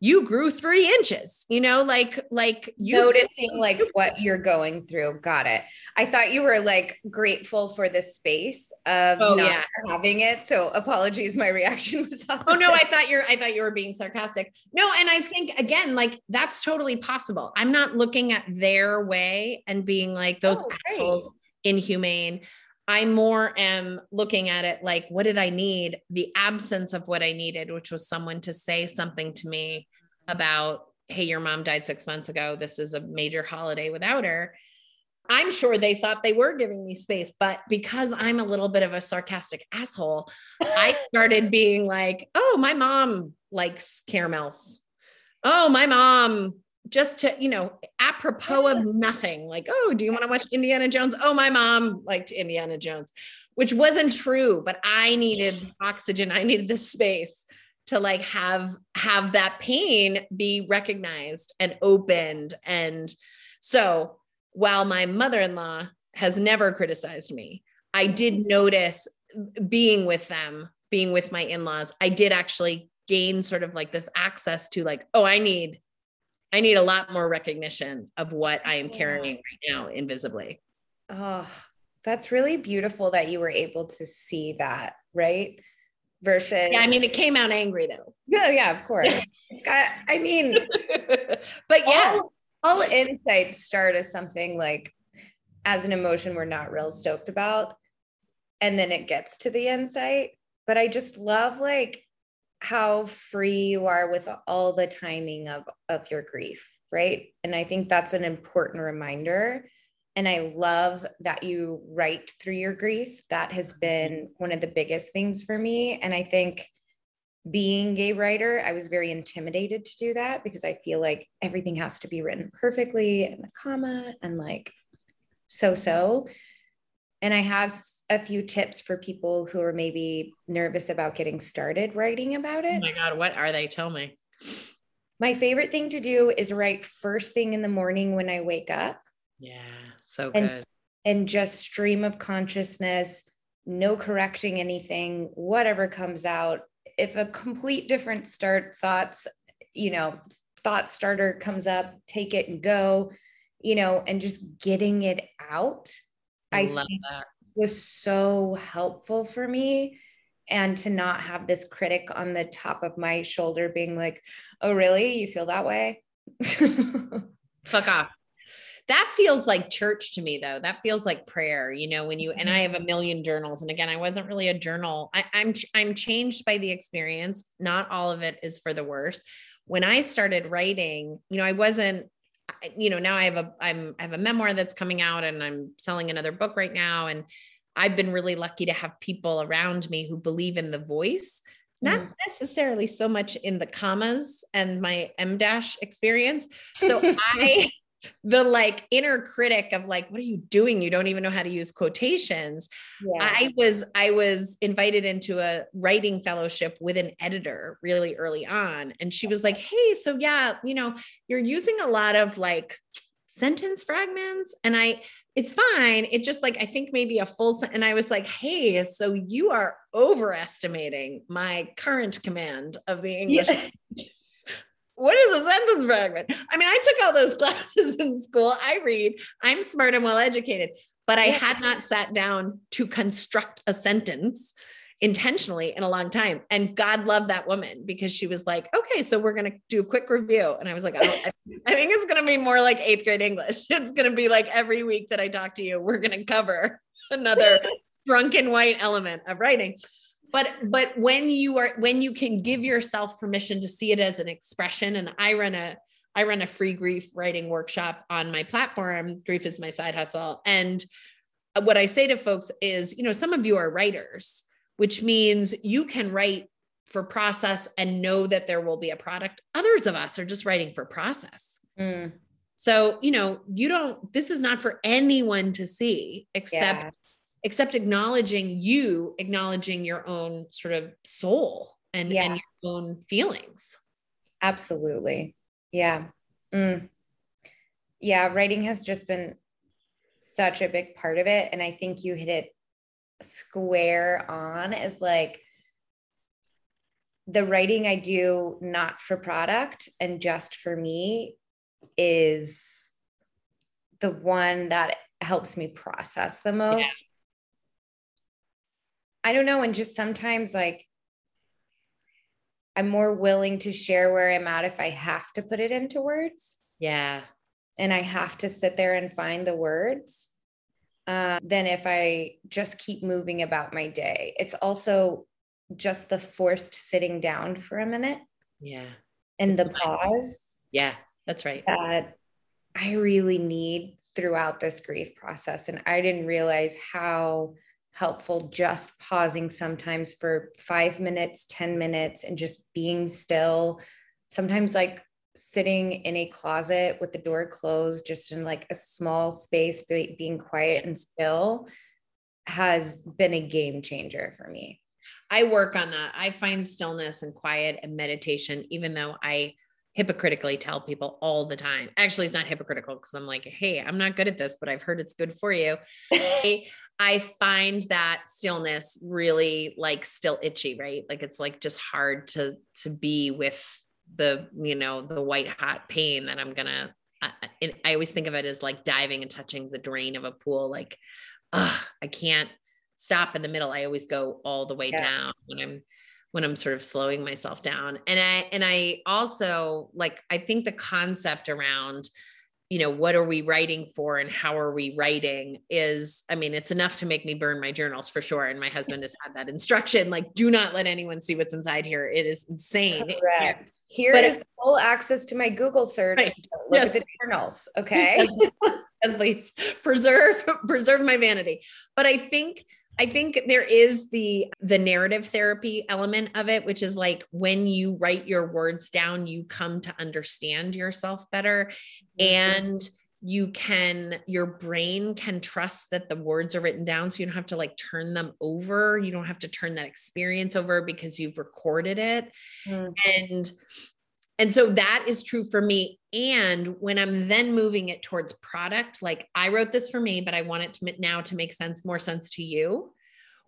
you grew three inches you know like like you noticing like what you're going through. Got it. I thought you were like grateful for the space of oh, not yeah. having it. So apologies my reaction was opposite. oh no i thought you're i thought you were being sarcastic. No and i think again like that's totally possible. I'm not looking at their way and being like those oh, assholes inhumane I more am looking at it like, what did I need? The absence of what I needed, which was someone to say something to me about, hey, your mom died six months ago. This is a major holiday without her. I'm sure they thought they were giving me space, but because I'm a little bit of a sarcastic asshole, I started being like, oh, my mom likes caramels. Oh, my mom just to, you know, apropos of nothing, like, oh, do you want to watch Indiana Jones? Oh, my mom liked Indiana Jones, which wasn't true, but I needed oxygen. I needed the space to like have have that pain be recognized and opened. And so while my mother-in-law has never criticized me, I did mm-hmm. notice being with them, being with my in-laws, I did actually gain sort of like this access to like, oh, I need I need a lot more recognition of what I am carrying right now invisibly. Oh, that's really beautiful that you were able to see that, right? Versus Yeah, I mean it came out angry though. Yeah, yeah, of course. got, I mean, but yeah, all, all insights start as something like as an emotion we're not real stoked about. And then it gets to the insight. But I just love like how free you are with all the timing of of your grief right? And i think that's an important reminder. And i love that you write through your grief. That has mm-hmm. been one of the biggest things for me. And i think being a writer i was very intimidated to do that because i feel like everything has to be written perfectly and the comma and like so so and i have a few tips for people who are maybe nervous about getting started writing about oh it. Oh my God, what are they? Tell me. My favorite thing to do is write first thing in the morning when I wake up. Yeah, so and, good. And just stream of consciousness, no correcting anything, whatever comes out. If a complete different start thoughts, you know, thought starter comes up, take it and go, you know, and just getting it out, I, I think that. Was so helpful for me. And to not have this critic on the top of my shoulder being like, oh, really? You feel that way? Fuck off that feels like church to me though that feels like prayer you know when you and i have a mm-hmm. million journals and again i wasn't really a journal I, i'm i'm changed by the experience not all of it is for the worse when i started writing you know i wasn't you know now i have a i'm i have a memoir that's coming out and i'm selling another book right now and i've been really lucky to have people around me who believe in the voice not mm. necessarily so much in the commas and my em dash experience. So I the like inner critic of like what are you doing? You don't even know how to use quotations. Yeah. i was i was invited into a writing fellowship with an editor really early on and she was like hey so yeah you know you're using a lot of like sentence fragments. And i it's fine. It just like i think maybe a full and i was like hey so you are overestimating my current command of the english yeah what is a sentence fragment? I mean, I took all those classes in school. I read, I'm smart and well educated, but I had not sat down to construct a sentence intentionally in a long time. And God loved that woman because she was like, okay, so we're going to do a quick review. And I was like, I, I think it's going to be more like eighth grade English. It's going to be like every week that I talk to you, we're going to cover another drunken white element of writing but but when you are when you can give yourself permission to see it as an expression and i run a i run a free grief writing workshop on my platform grief is my side hustle. And what i say to folks is you know some of you are writers which means you can write for process and know that there will be a product. Others of us are just writing for process. Mm. so you know you don't this is not for anyone to see except yeah except acknowledging you acknowledging your own sort of soul and, yeah. and your own feelings. Absolutely. Yeah. Mm. yeah writing has just been such a big part of it and i think you hit it square on is like the writing i do not for product and just for me is the one that helps me process the most I don't know. And just sometimes like I'm more willing to share where I'm at if I have to put it into words. Yeah. And I have to sit there and find the words uh, than if I just keep moving about my day. It's also just the forced sitting down for a minute. Yeah. And the pause. Yeah, that's right. That I really need throughout this grief process. And I didn't realize how helpful just pausing sometimes for five minutes, 10 minutes, and just being still. Sometimes, like sitting in a closet with the door closed, just in like a small space, being quiet and still has been a game changer for me. I work on that. I find stillness and quiet and meditation, even though I hypocritically tell people all the time. Actually, it's not hypocritical because I'm like, hey, I'm not good at this, but I've heard it's good for you. I find that stillness really like still itchy, right? Like it's like just hard to to be with the, you know, the white hot pain that I'm gonna. I, I always think of it as like diving and touching the drain of a pool. Like, ugh, I can't stop in the middle. I always go all the way yeah. down when I'm when I'm sort of slowing myself down. And I and I also like I think the concept around you know what are we writing for and how are we writing is i mean it's enough to make me burn my journals for sure and my husband has had that instruction like do not let anyone see what's inside here it is insane Correct. here but is full access to my google search right. look yes. at the journals okay yes, please preserve preserve my vanity but i think I think there is the the narrative therapy element of it which is like when you write your words down you come to understand yourself better mm-hmm. and you can your brain can trust that the words are written down so you don't have to like turn them over you don't have to turn that experience over because you've recorded it mm-hmm. and and so that is true for me. And when I'm then moving it towards product, like I wrote this for me, but I want it to now to make sense, more sense to you.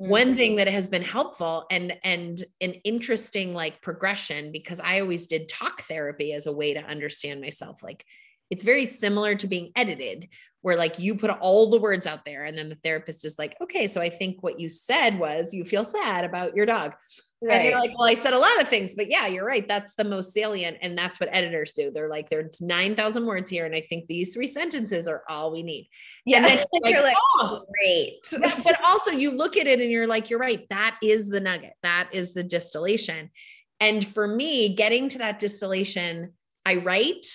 Mm-hmm. One thing that has been helpful and and an interesting like progression because I always did talk therapy as a way to understand myself like it's very similar to being edited where like you put all the words out there and then the therapist is like okay so I think what you said was you feel sad about your dog Right. And you're like, well, I said a lot of things, but yeah, you're right. That's the most salient. And that's what editors do. They're like, there's 9,000 words here. And I think these three sentences are all we need. Yeah. And then like, you're like, oh, oh, great. but also you look at it and you're like, you're right. That is the nugget. That is the distillation. And for me, getting to that distillation, I write,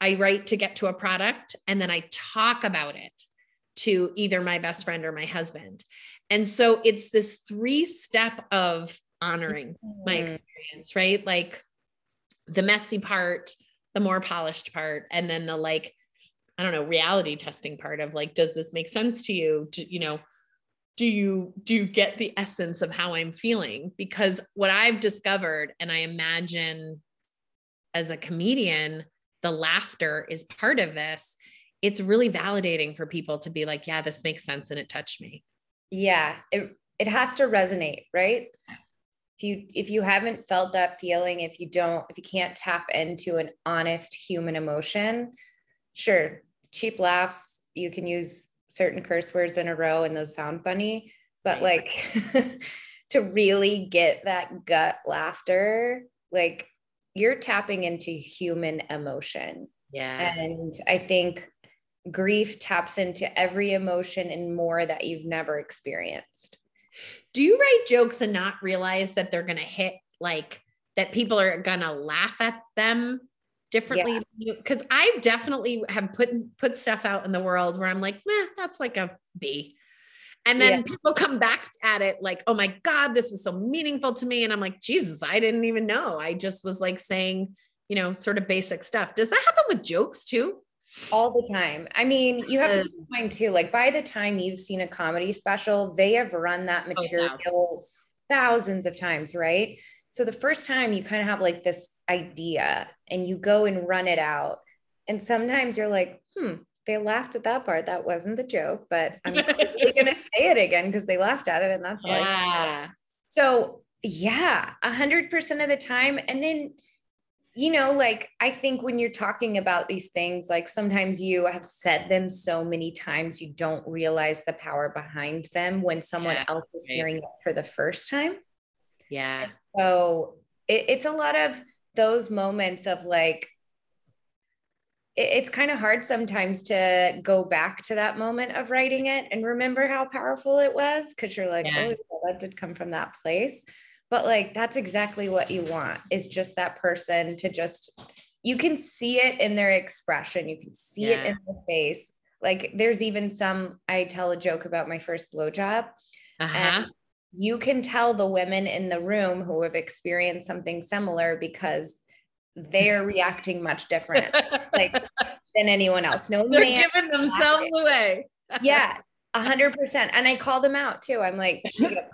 I write to get to a product, and then I talk about it to either my best friend or my husband. And so it's this three step of honoring my mm-hmm. experience, right? Like the messy part, the more polished part, and then the like, I don't know, reality testing part of like, does this make sense to you? Do, you know, do you do you get the essence of how I'm feeling? Because what I've discovered, and I imagine as a comedian, the laughter is part of this. It's really validating for people to be like, yeah, this makes sense and it touched me. Yeah, it it has to resonate, right? If you if you haven't felt that feeling if you don't if you can't tap into an honest human emotion sure cheap laughs you can use certain curse words in a row and those sound funny but like to really get that gut laughter like you're tapping into human emotion. Yeah. And i think grief taps into every emotion and more that you've never experienced do you write jokes and not realize that they're going to hit like that people are going to laugh at them differently because yeah. I definitely have put put stuff out in the world where I'm like, "Meh, that's like a B." And then yeah. people come back at it like, "Oh my god, this was so meaningful to me." And I'm like, "Jesus, I didn't even know. I just was like saying, you know, sort of basic stuff." Does that happen with jokes too? All the time. I mean, you have to keep in mind too, like by the time you've seen a comedy special, they have run that material oh, thousands of times, right? So the first time you kind of have like this idea and you go and run it out. And sometimes you're like, hmm, they laughed at that part. That wasn't the joke, but I'm going to say it again because they laughed at it. And that's yeah. So yeah, a hundred percent of the time. And then you know, like I think when you're talking about these things, like sometimes you have said them so many times, you don't realize the power behind them when someone yeah, else is right. hearing it for the first time. Yeah. so it, it's a lot of those moments of like, it, it's kind of hard sometimes to go back to that moment of writing it and remember how powerful it was because you're like, yeah. oh, that did come from that place but like that's exactly what you want is just that person to just you can see it in their expression. You can see yeah. it in their face. Like there's even some i tell a joke about my first blowjob. Uh-huh. and you can tell the women in the room who have experienced something similar because they're reacting much different like than anyone else. No they're giving themselves away. Yeah a hundred percent. And I call them out too. I'm like, she gets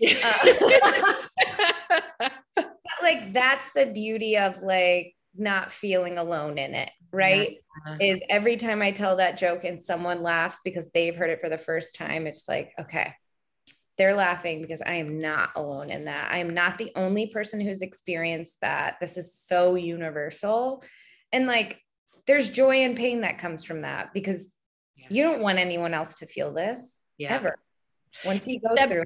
that. Uh, like that's the beauty of like not feeling alone in it, right? Yeah. Is every time I tell that joke and someone laughs because they've heard it for the first time, it's like, okay, they're laughing because I am not alone in that. I am not the only person who's experienced that. This is so universal. And like, there's joy and pain that comes from that because you don't want anyone else to feel this yeah. ever. Once you go that, through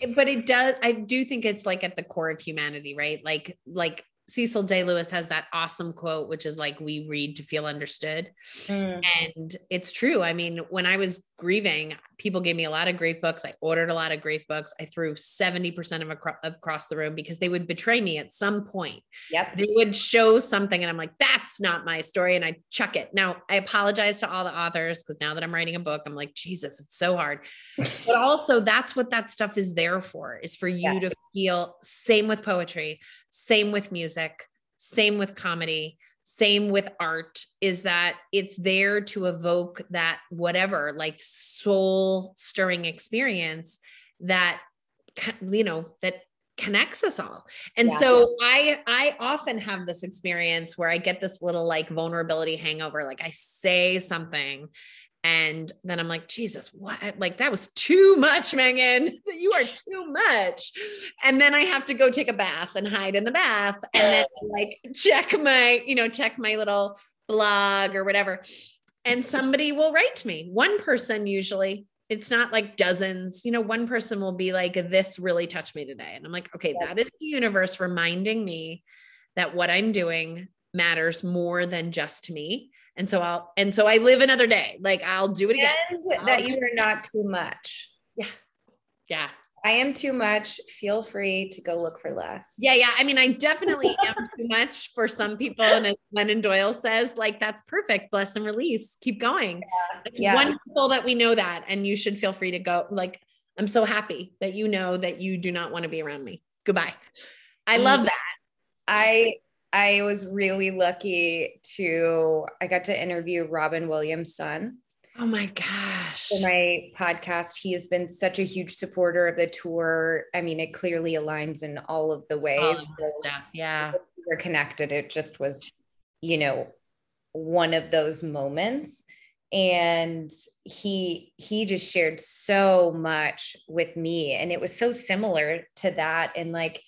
it. But it does, I do think it's like at the core of humanity, right? Like, like Cecil Day Lewis has that awesome quote, which is like, we read to feel understood. Mm. And it's true. I mean, when I was grieving, people gave me a lot of grief books. I ordered a lot of grief books. I threw 70% of acro- across the room because they would betray me at some point. Yep. They would show something and I'm like, that's not my story. And I chuck it. Now I apologize to all the authors because now that I'm writing a book, I'm like, Jesus, it's so hard. but also that's what that stuff is there for, is for you yeah. to feel same with poetry, same with music, same with comedy same with art is that it's there to evoke that whatever like soul stirring experience that you know that connects us all and yeah. so i i often have this experience where i get this little like vulnerability hangover like i say something And then I'm like, Jesus, what? Like that was too much, Megan. You are too much. And then I have to go take a bath and hide in the bath and then like check my, you know, check my little blog or whatever. And somebody will write to me. One person usually, it's not like dozens, you know, one person will be like, this really touched me today. And I'm like, okay, that is the universe reminding me that what I'm doing matters more than just to me and so I'll, and so I live another day. Like I'll do it again. And that you are not too much. Yeah. Yeah. I am too much. Feel free to go look for less. Yeah, yeah. I mean, I definitely am too much for some people. And as Glennon Doyle says, like, that's perfect. Bless and release. Keep going. Yeah. It's yeah. wonderful that we know that. And you should feel free to go. Like, I'm so happy that you know that you do not want to be around me. Goodbye. I love mm. that. I I was really lucky to I got to interview Robin Williams' son. Oh my gosh. For my podcast, he has been such a huge supporter of the tour. I mean, it clearly aligns in all of the ways. Of the stuff. Yeah. We're connected. It just was, you know, one of those moments. And he he just shared so much with me. And it was so similar to that. And like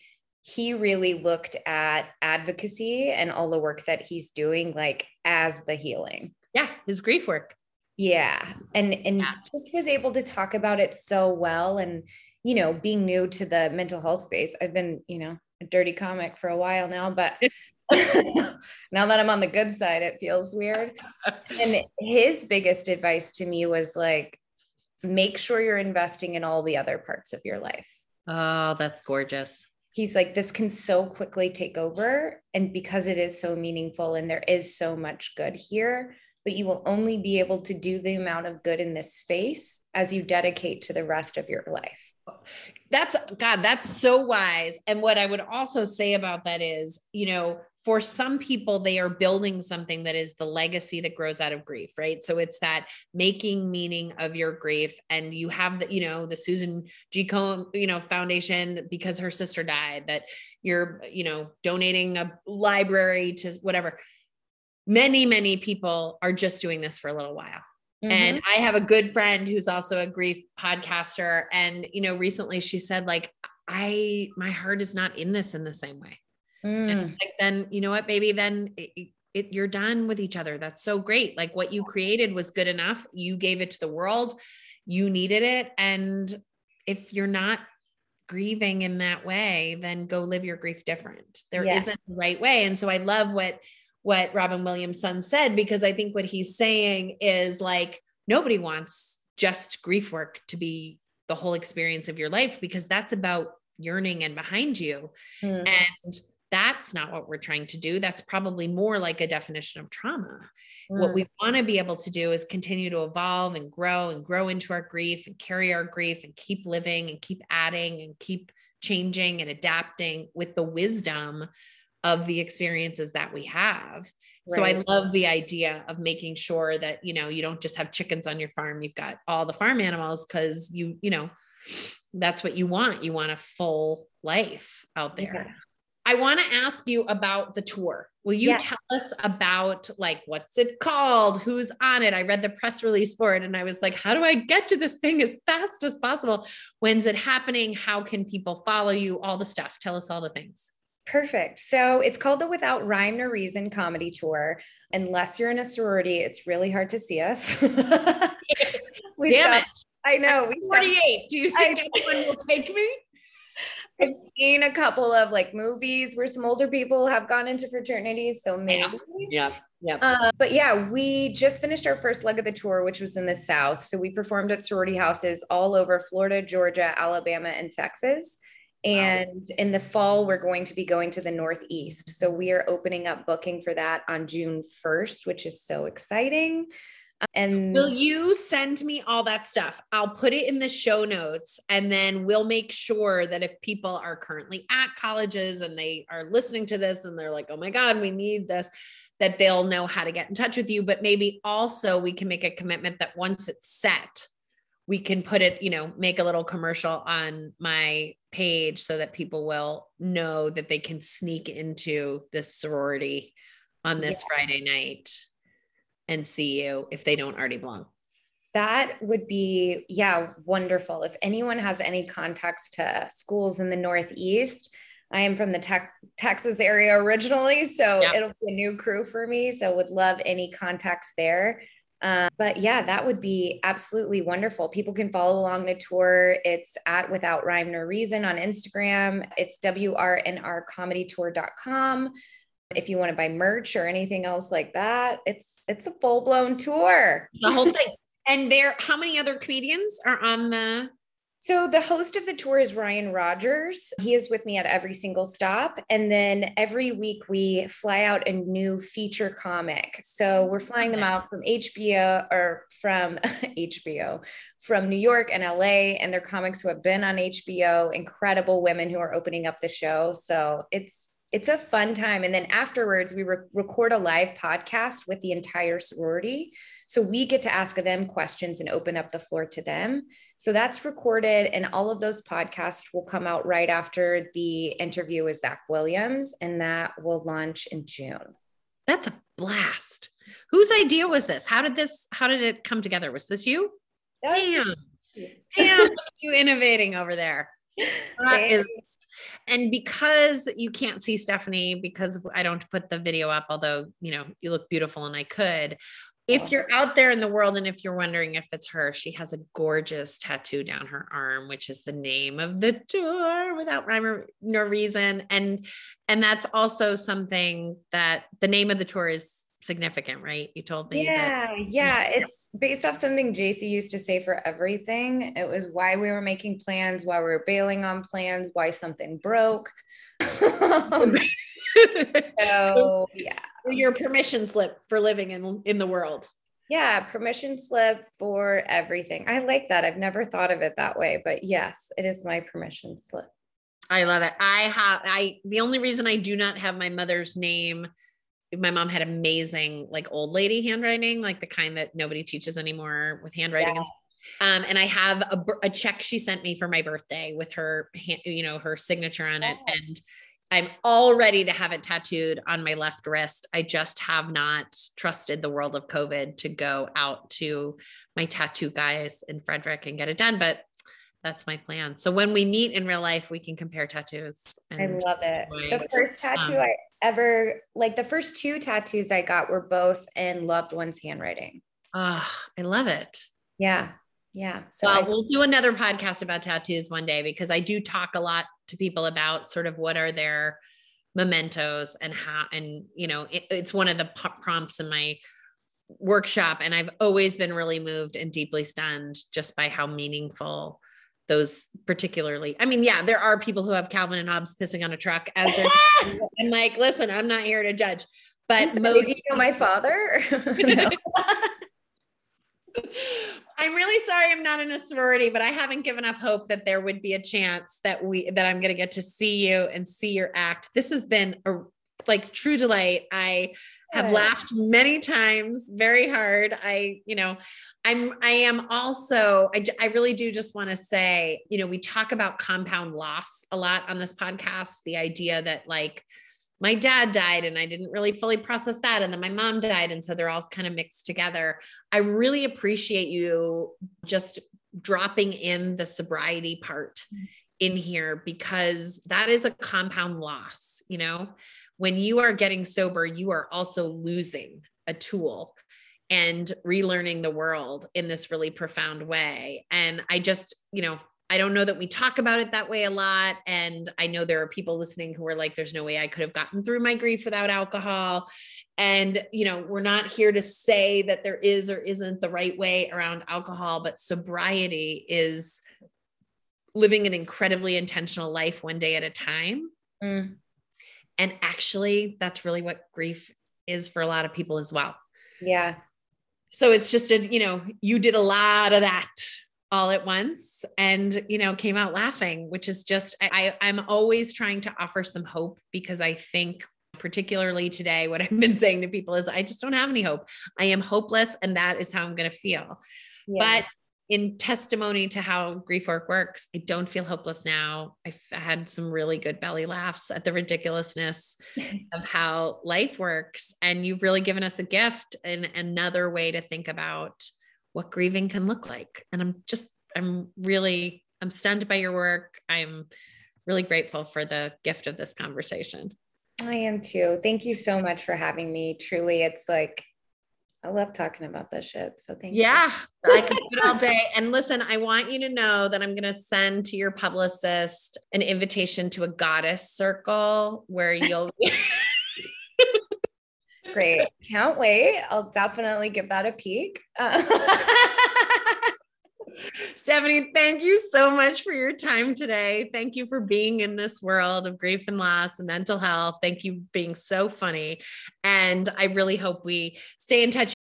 he really looked at advocacy and all the work that he's doing like as the healing. Yeah, his grief work. Yeah. And and yeah. just was able to talk about it so well and you know, being new to the mental health space. I've been, you know, a dirty comic for a while now, but now that I'm on the good side, it feels weird. And his biggest advice to me was like make sure you're investing in all the other parts of your life. Oh, that's gorgeous he's like this can so quickly take over. And because it is so meaningful and there is so much good here but you will only be able to do the amount of good in this space as you dedicate to the rest of your life. That's god that's so wise. And what i would also say about that is you know for some people, they are building something that is the legacy that grows out of grief, right? So it's that making meaning of your grief. And you have the, you know, the Susan G. Komen, you know, foundation because her sister died, that you're, you know, donating a library to whatever. Many, many people are just doing this for a little while. Mm-hmm. And I have a good friend who's also a grief podcaster. And, you know, recently she said, like, I, my heart is not in this in the same way. Mm. like, then you know what, baby, then it, it, you're done with each other. That's so great. Like what you created was good enough. You gave it to the world. You needed it. And if you're not grieving in that way, then go live your grief different. There not a right way. And so I love what what Robin Williams' son said because I think what he's saying is like nobody wants just grief work to be the whole experience of your life because that's about yearning and behind you. Mm. And that's not what we're trying to do. That's probably more like a definition of trauma. Mm. What we want to be able to do is continue to evolve and grow and grow into our grief and carry our grief and keep living and keep adding and keep changing and adapting with the wisdom of the experiences that we have. Right. So I love the idea of making sure that, you know, you don't just have chickens on your farm, you've got all the farm animals cuz you, you know, that's what you want. You want a full life out there. I want to ask you about the tour. Will you yes. tell us about like what's it called? Who's on it? I read the press release for it and I was like, how do I get to this thing as fast as possible? When's it happening? How can people follow you? All the stuff. Tell us all the things. Perfect. So it's called the Without Rhyme Nor Reason Comedy Tour. Unless you're in a sorority, it's really hard to see us. Damn it. I know. We 48. Do you think anyone will take me? I've seen a couple of like movies where some older people have gone into fraternities. So maybe. Yeah. Yeah. Uh, but yeah, we just finished our first leg of the tour, which was in the South. So we performed at sorority houses all over Florida, Georgia, Alabama, and Texas. And wow. in the fall, we're going to be going to the Northeast. So we are opening up booking for that on June 1st, which is so exciting. And will you send me all that stuff? I'll put it in the show notes and then we'll make sure that if people are currently at colleges and they are listening to this and they're like, oh my God, we need this, that they'll know how to get in touch with you. But maybe also we can make a commitment that once it's set, we can put it, you know, make a little commercial on my page so that people will know that they can sneak into this sorority on this yeah. Friday night and see you if they don't already belong. That would be, yeah, wonderful. If anyone has any contacts to schools in the Northeast, I am from the te- Texas area originally, so yeah. it'll be a new crew for me. So would love any contacts there. Um, but yeah, that would be absolutely wonderful. People can follow along the tour. It's at Without Rhyme Nor Reason on Instagram. It's WRNRcomedytour.com. If you want to buy merch or anything else like that, it's it's a full blown tour. The whole thing. and there, how many other comedians are on the so the host of the tour is Ryan Rogers. He is with me at every single stop. And then every week we fly out a new feature comic. So we're flying them out from HBO or from HBO, from New York and LA. And they're comics who have been on HBO, incredible women who are opening up the show. So it's it's a fun time. And then afterwards, we re- record a live podcast with the entire sorority. So we get to ask them questions and open up the floor to them. So that's recorded, and all of those podcasts will come out right after the interview with Zach Williams, and that will launch in June. That's a blast. Whose idea was this? How did this? How did it come together? Was this you? Damn, damn, you innovating over there. That is and because you can't see Stephanie because I don't put the video up, although you know you look beautiful and I could, if you're out there in the world and if you're wondering if it's her, she has a gorgeous tattoo down her arm, which is the name of the tour without rhyme or no reason. And and that's also something that the name of the tour is significant, right? You told me. Yeah, that, yeah. It's based off something JC used to say for everything. It was why we were making plans, why we were bailing on plans, why something broke. so yeah your permission slip for living in in the world yeah permission slip for everything i like that i've never thought of it that way but yes it is my permission slip i love it i have i the only reason i do not have my mother's name my mom had amazing like old lady handwriting like the kind that nobody teaches anymore with handwriting yeah. and um, and I have a, a, check she sent me for my birthday with her, hand, you know, her signature on it. Oh. And I'm all ready to have it tattooed on my left wrist. I just have not trusted the world of COVID to go out to my tattoo guys in Frederick and get it done. But that's my plan. So when we meet in real life, we can compare tattoos. I love it. The first tattoo um, I ever, like the first two tattoos I got were both in loved one's handwriting. Ah, oh, I love it. Yeah. Yeah. So well, I- we'll do another podcast about tattoos one day because I do talk a lot to people about sort of what are their mementos and how, and, you know, it, it's one of the prompts in my workshop. And I've always been really moved and deeply stunned just by how meaningful those particularly i mean yeah there are people who have calvin and hobbes pissing on a truck as they're and like listen i'm not here to judge but most you know my father I'm really sorry I'm not in a sorority, but I haven't given up hope that there would be a chance that we that I'm going to get to see you and see your act. This has been a like true delight. I have laughed many times very hard i you know i'm i am also i, I really do just want to say you know we talk about compound loss a lot on this podcast the idea that like my dad died and I didn't really fully process that. And then my mom died. And so they're all kind of mixed together. I really appreciate you just dropping in the sobriety part mm. in here because that is a compound loss. You know, when you are getting sober, you are also losing a tool and relearning the world in this really profound way. And I just, you know, I don't know that we talk about it that way a lot. And I know there are people listening who are like, there's no way I could have gotten through my grief without alcohol. And, you know, we're not here to say that there is or isn't the right way around alcohol, but sobriety is living an incredibly intentional life one day at a time. Mm. And actually, that's really what grief is for a lot of people as well. Yeah. So it's just a, you know, you did a lot of that all at once and you know came out laughing which is just I, i'm always trying to offer some hope because i think particularly today what i've been saying to people is i just don't have any hope i am hopeless and that is how i'm going to feel yeah. but in testimony to how grief work works i don't feel hopeless now i've had some really good belly laughs at the ridiculousness of how life works and you've really given us a gift and another way to think about what grieving can look like. And I'm just, I'm really, I'm stunned by your work. I'm really grateful for the gift of this conversation. I am too. Thank you so much for having me. Truly, it's like I love talking about this shit. So thank yeah, you. Yeah, I could do it all day. And listen, I want you to know that I'm going to send to your publicist an invitation to a goddess circle where you'll. Great. Can't wait. I'll definitely give that a peek. Uh- Stephanie, thank you so much for your time today. Thank you for being in this world of grief and loss and mental health. Thank you for being so funny. And I really hope we stay in touch.